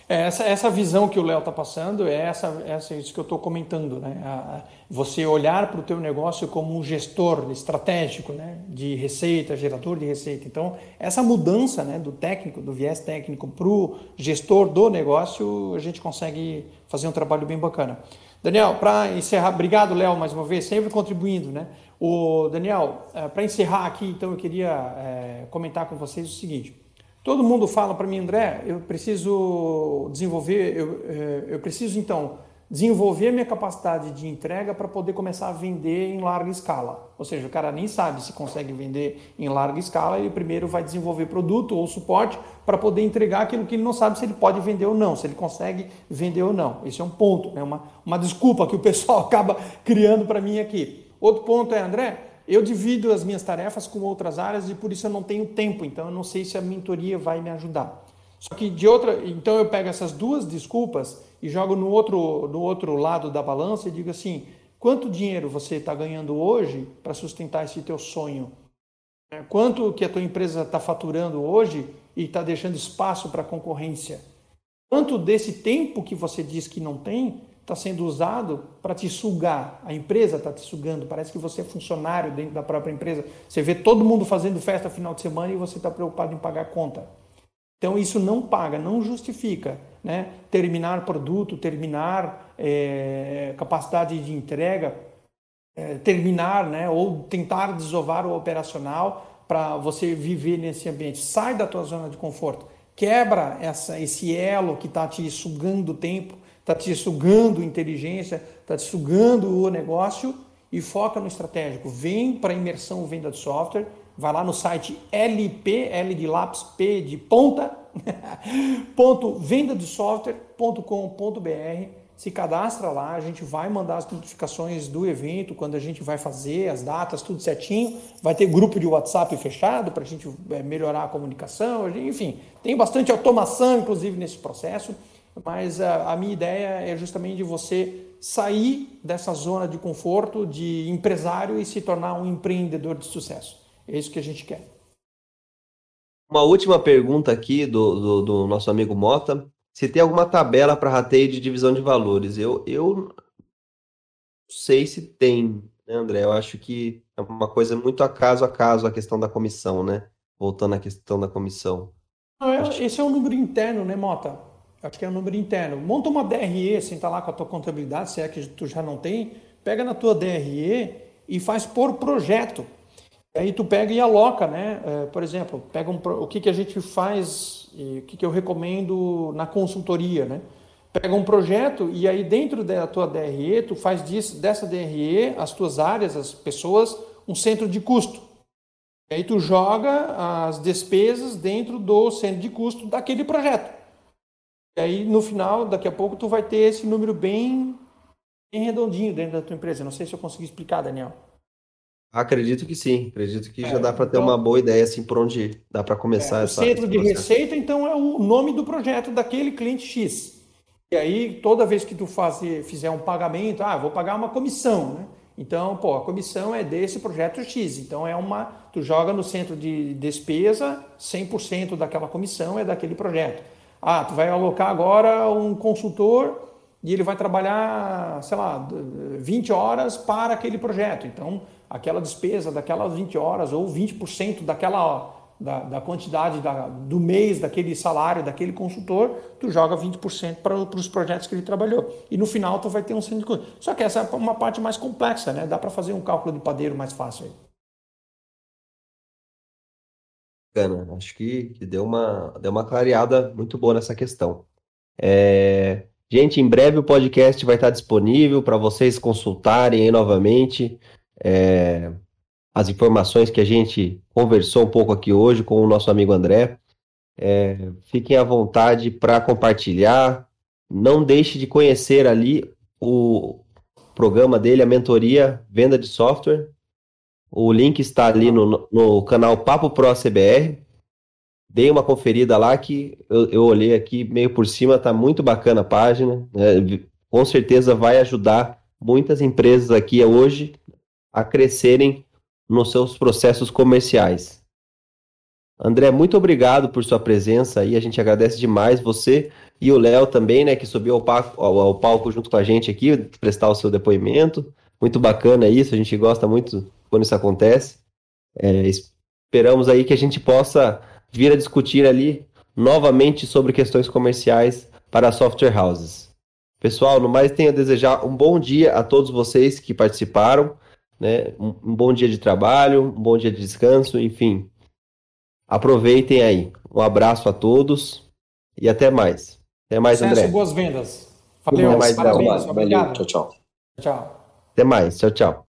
É, essa, essa visão que o Léo está passando é essa, essa isso que eu estou comentando, né? A, você olhar para o teu negócio como um gestor estratégico, né? De receita, gerador de receita. Então, essa mudança, né? Do técnico, do viés técnico para o gestor do negócio, a gente consegue fazer um trabalho bem bacana. Daniel, para encerrar, obrigado, Léo, mais uma vez, sempre contribuindo, né? O Daniel, é, para encerrar aqui, então, eu queria é, comentar com vocês o seguinte. Todo mundo fala para mim, André, eu preciso desenvolver, eu, é, eu preciso então desenvolver minha capacidade de entrega para poder começar a vender em larga escala. Ou seja, o cara nem sabe se consegue vender em larga escala, ele primeiro vai desenvolver produto ou suporte para poder entregar aquilo que ele não sabe se ele pode vender ou não, se ele consegue vender ou não. Esse é um ponto, é né? uma, uma desculpa que o pessoal acaba criando para mim aqui. Outro ponto é, André, eu divido as minhas tarefas com outras áreas e por isso eu não tenho tempo, então eu não sei se a mentoria vai me ajudar. Só que de outra, então eu pego essas duas desculpas e jogo no outro, no outro lado da balança e digo assim: quanto dinheiro você está ganhando hoje para sustentar esse teu sonho? É, quanto que a tua empresa está faturando hoje e está deixando espaço para concorrência? Quanto desse tempo que você diz que não tem está sendo usado para te sugar. A empresa está te sugando. Parece que você é funcionário dentro da própria empresa. Você vê todo mundo fazendo festa final de semana e você está preocupado em pagar a conta. Então isso não paga, não justifica. Né? Terminar produto, terminar é, capacidade de entrega, é, terminar né? ou tentar desovar o operacional para você viver nesse ambiente. Sai da tua zona de conforto. Quebra essa, esse elo que está te sugando tempo está te sugando inteligência, está te sugando o negócio e foca no estratégico. Vem para a imersão venda de software, vai lá no site LP, L de lápis, P de ponta, ponto vendadesoftware.com.br, se cadastra lá, a gente vai mandar as notificações do evento, quando a gente vai fazer, as datas, tudo certinho. Vai ter grupo de WhatsApp fechado para a gente eh, melhorar a comunicação, enfim, tem bastante automação, inclusive, nesse processo mas a, a minha ideia é justamente de você sair dessa zona de conforto de empresário e se tornar um empreendedor de sucesso. É isso que a gente quer. Uma última pergunta aqui do, do, do nosso amigo Mota. Se tem alguma tabela para rateio de divisão de valores? Eu, eu não sei se tem, né, André? Eu acho que é uma coisa muito a caso a caso a questão da comissão, né? Voltando à questão da comissão. Esse é um número interno, né, Mota? Acho que é um número interno. Monta uma DRE, senta lá com a tua contabilidade, se é que tu já não tem, pega na tua DRE e faz por projeto. Aí tu pega e aloca, né? É, por exemplo, pega um, o que, que a gente faz, o que, que eu recomendo na consultoria, né? Pega um projeto e aí dentro da tua DRE, tu faz disso, dessa DRE, as tuas áreas, as pessoas, um centro de custo. E aí tu joga as despesas dentro do centro de custo daquele projeto. E aí, no final, daqui a pouco, tu vai ter esse número bem, bem redondinho dentro da tua empresa. Não sei se eu consegui explicar, Daniel. Acredito que sim. Acredito que é, já dá para ter então, uma boa ideia assim por onde dá para começar é, essa. Centro de receita, então, é o nome do projeto daquele cliente X. E aí, toda vez que tu fazer, fizer um pagamento, ah, vou pagar uma comissão, né? Então, pô, a comissão é desse projeto X. Então, é uma. Tu joga no centro de despesa, 100% daquela comissão é daquele projeto. Ah, tu vai alocar agora um consultor e ele vai trabalhar, sei lá, 20 horas para aquele projeto. Então, aquela despesa daquelas 20 horas ou 20% daquela da, da quantidade da, do mês daquele salário daquele consultor, tu joga 20% para, para os projetos que ele trabalhou. E no final tu vai ter um centro de custo. Só que essa é uma parte mais complexa, né? Dá para fazer um cálculo de padeiro mais fácil aí. Bacana. Acho que, deu uma, deu uma clareada muito boa nessa questão. É, gente, em breve o podcast vai estar disponível para vocês consultarem aí novamente é, as informações que a gente conversou um pouco aqui hoje com o nosso amigo André. É, fiquem à vontade para compartilhar. Não deixe de conhecer ali o programa dele, a mentoria Venda de Software. O link está ali no, no canal Papo Pro CBR. Dei uma conferida lá que eu, eu olhei aqui meio por cima, tá muito bacana a página. Né? Com certeza vai ajudar muitas empresas aqui hoje a crescerem nos seus processos comerciais. André, muito obrigado por sua presença aí, a gente agradece demais você e o Léo também, né, que subiu ao palco, ao, ao palco junto com a gente aqui, prestar o seu depoimento. Muito bacana isso, a gente gosta muito quando isso acontece. É, esperamos aí que a gente possa vir a discutir ali novamente sobre questões comerciais para software houses. Pessoal, no mais tenho a desejar um bom dia a todos vocês que participaram, né? Um bom dia de trabalho, um bom dia de descanso, enfim. Aproveitem aí. Um abraço a todos e até mais. Até mais, Sucesso, André. boas vendas. Valeu, mais, parabéns. Valeu, tchau, tchau. Tchau. Até mais, tchau, tchau.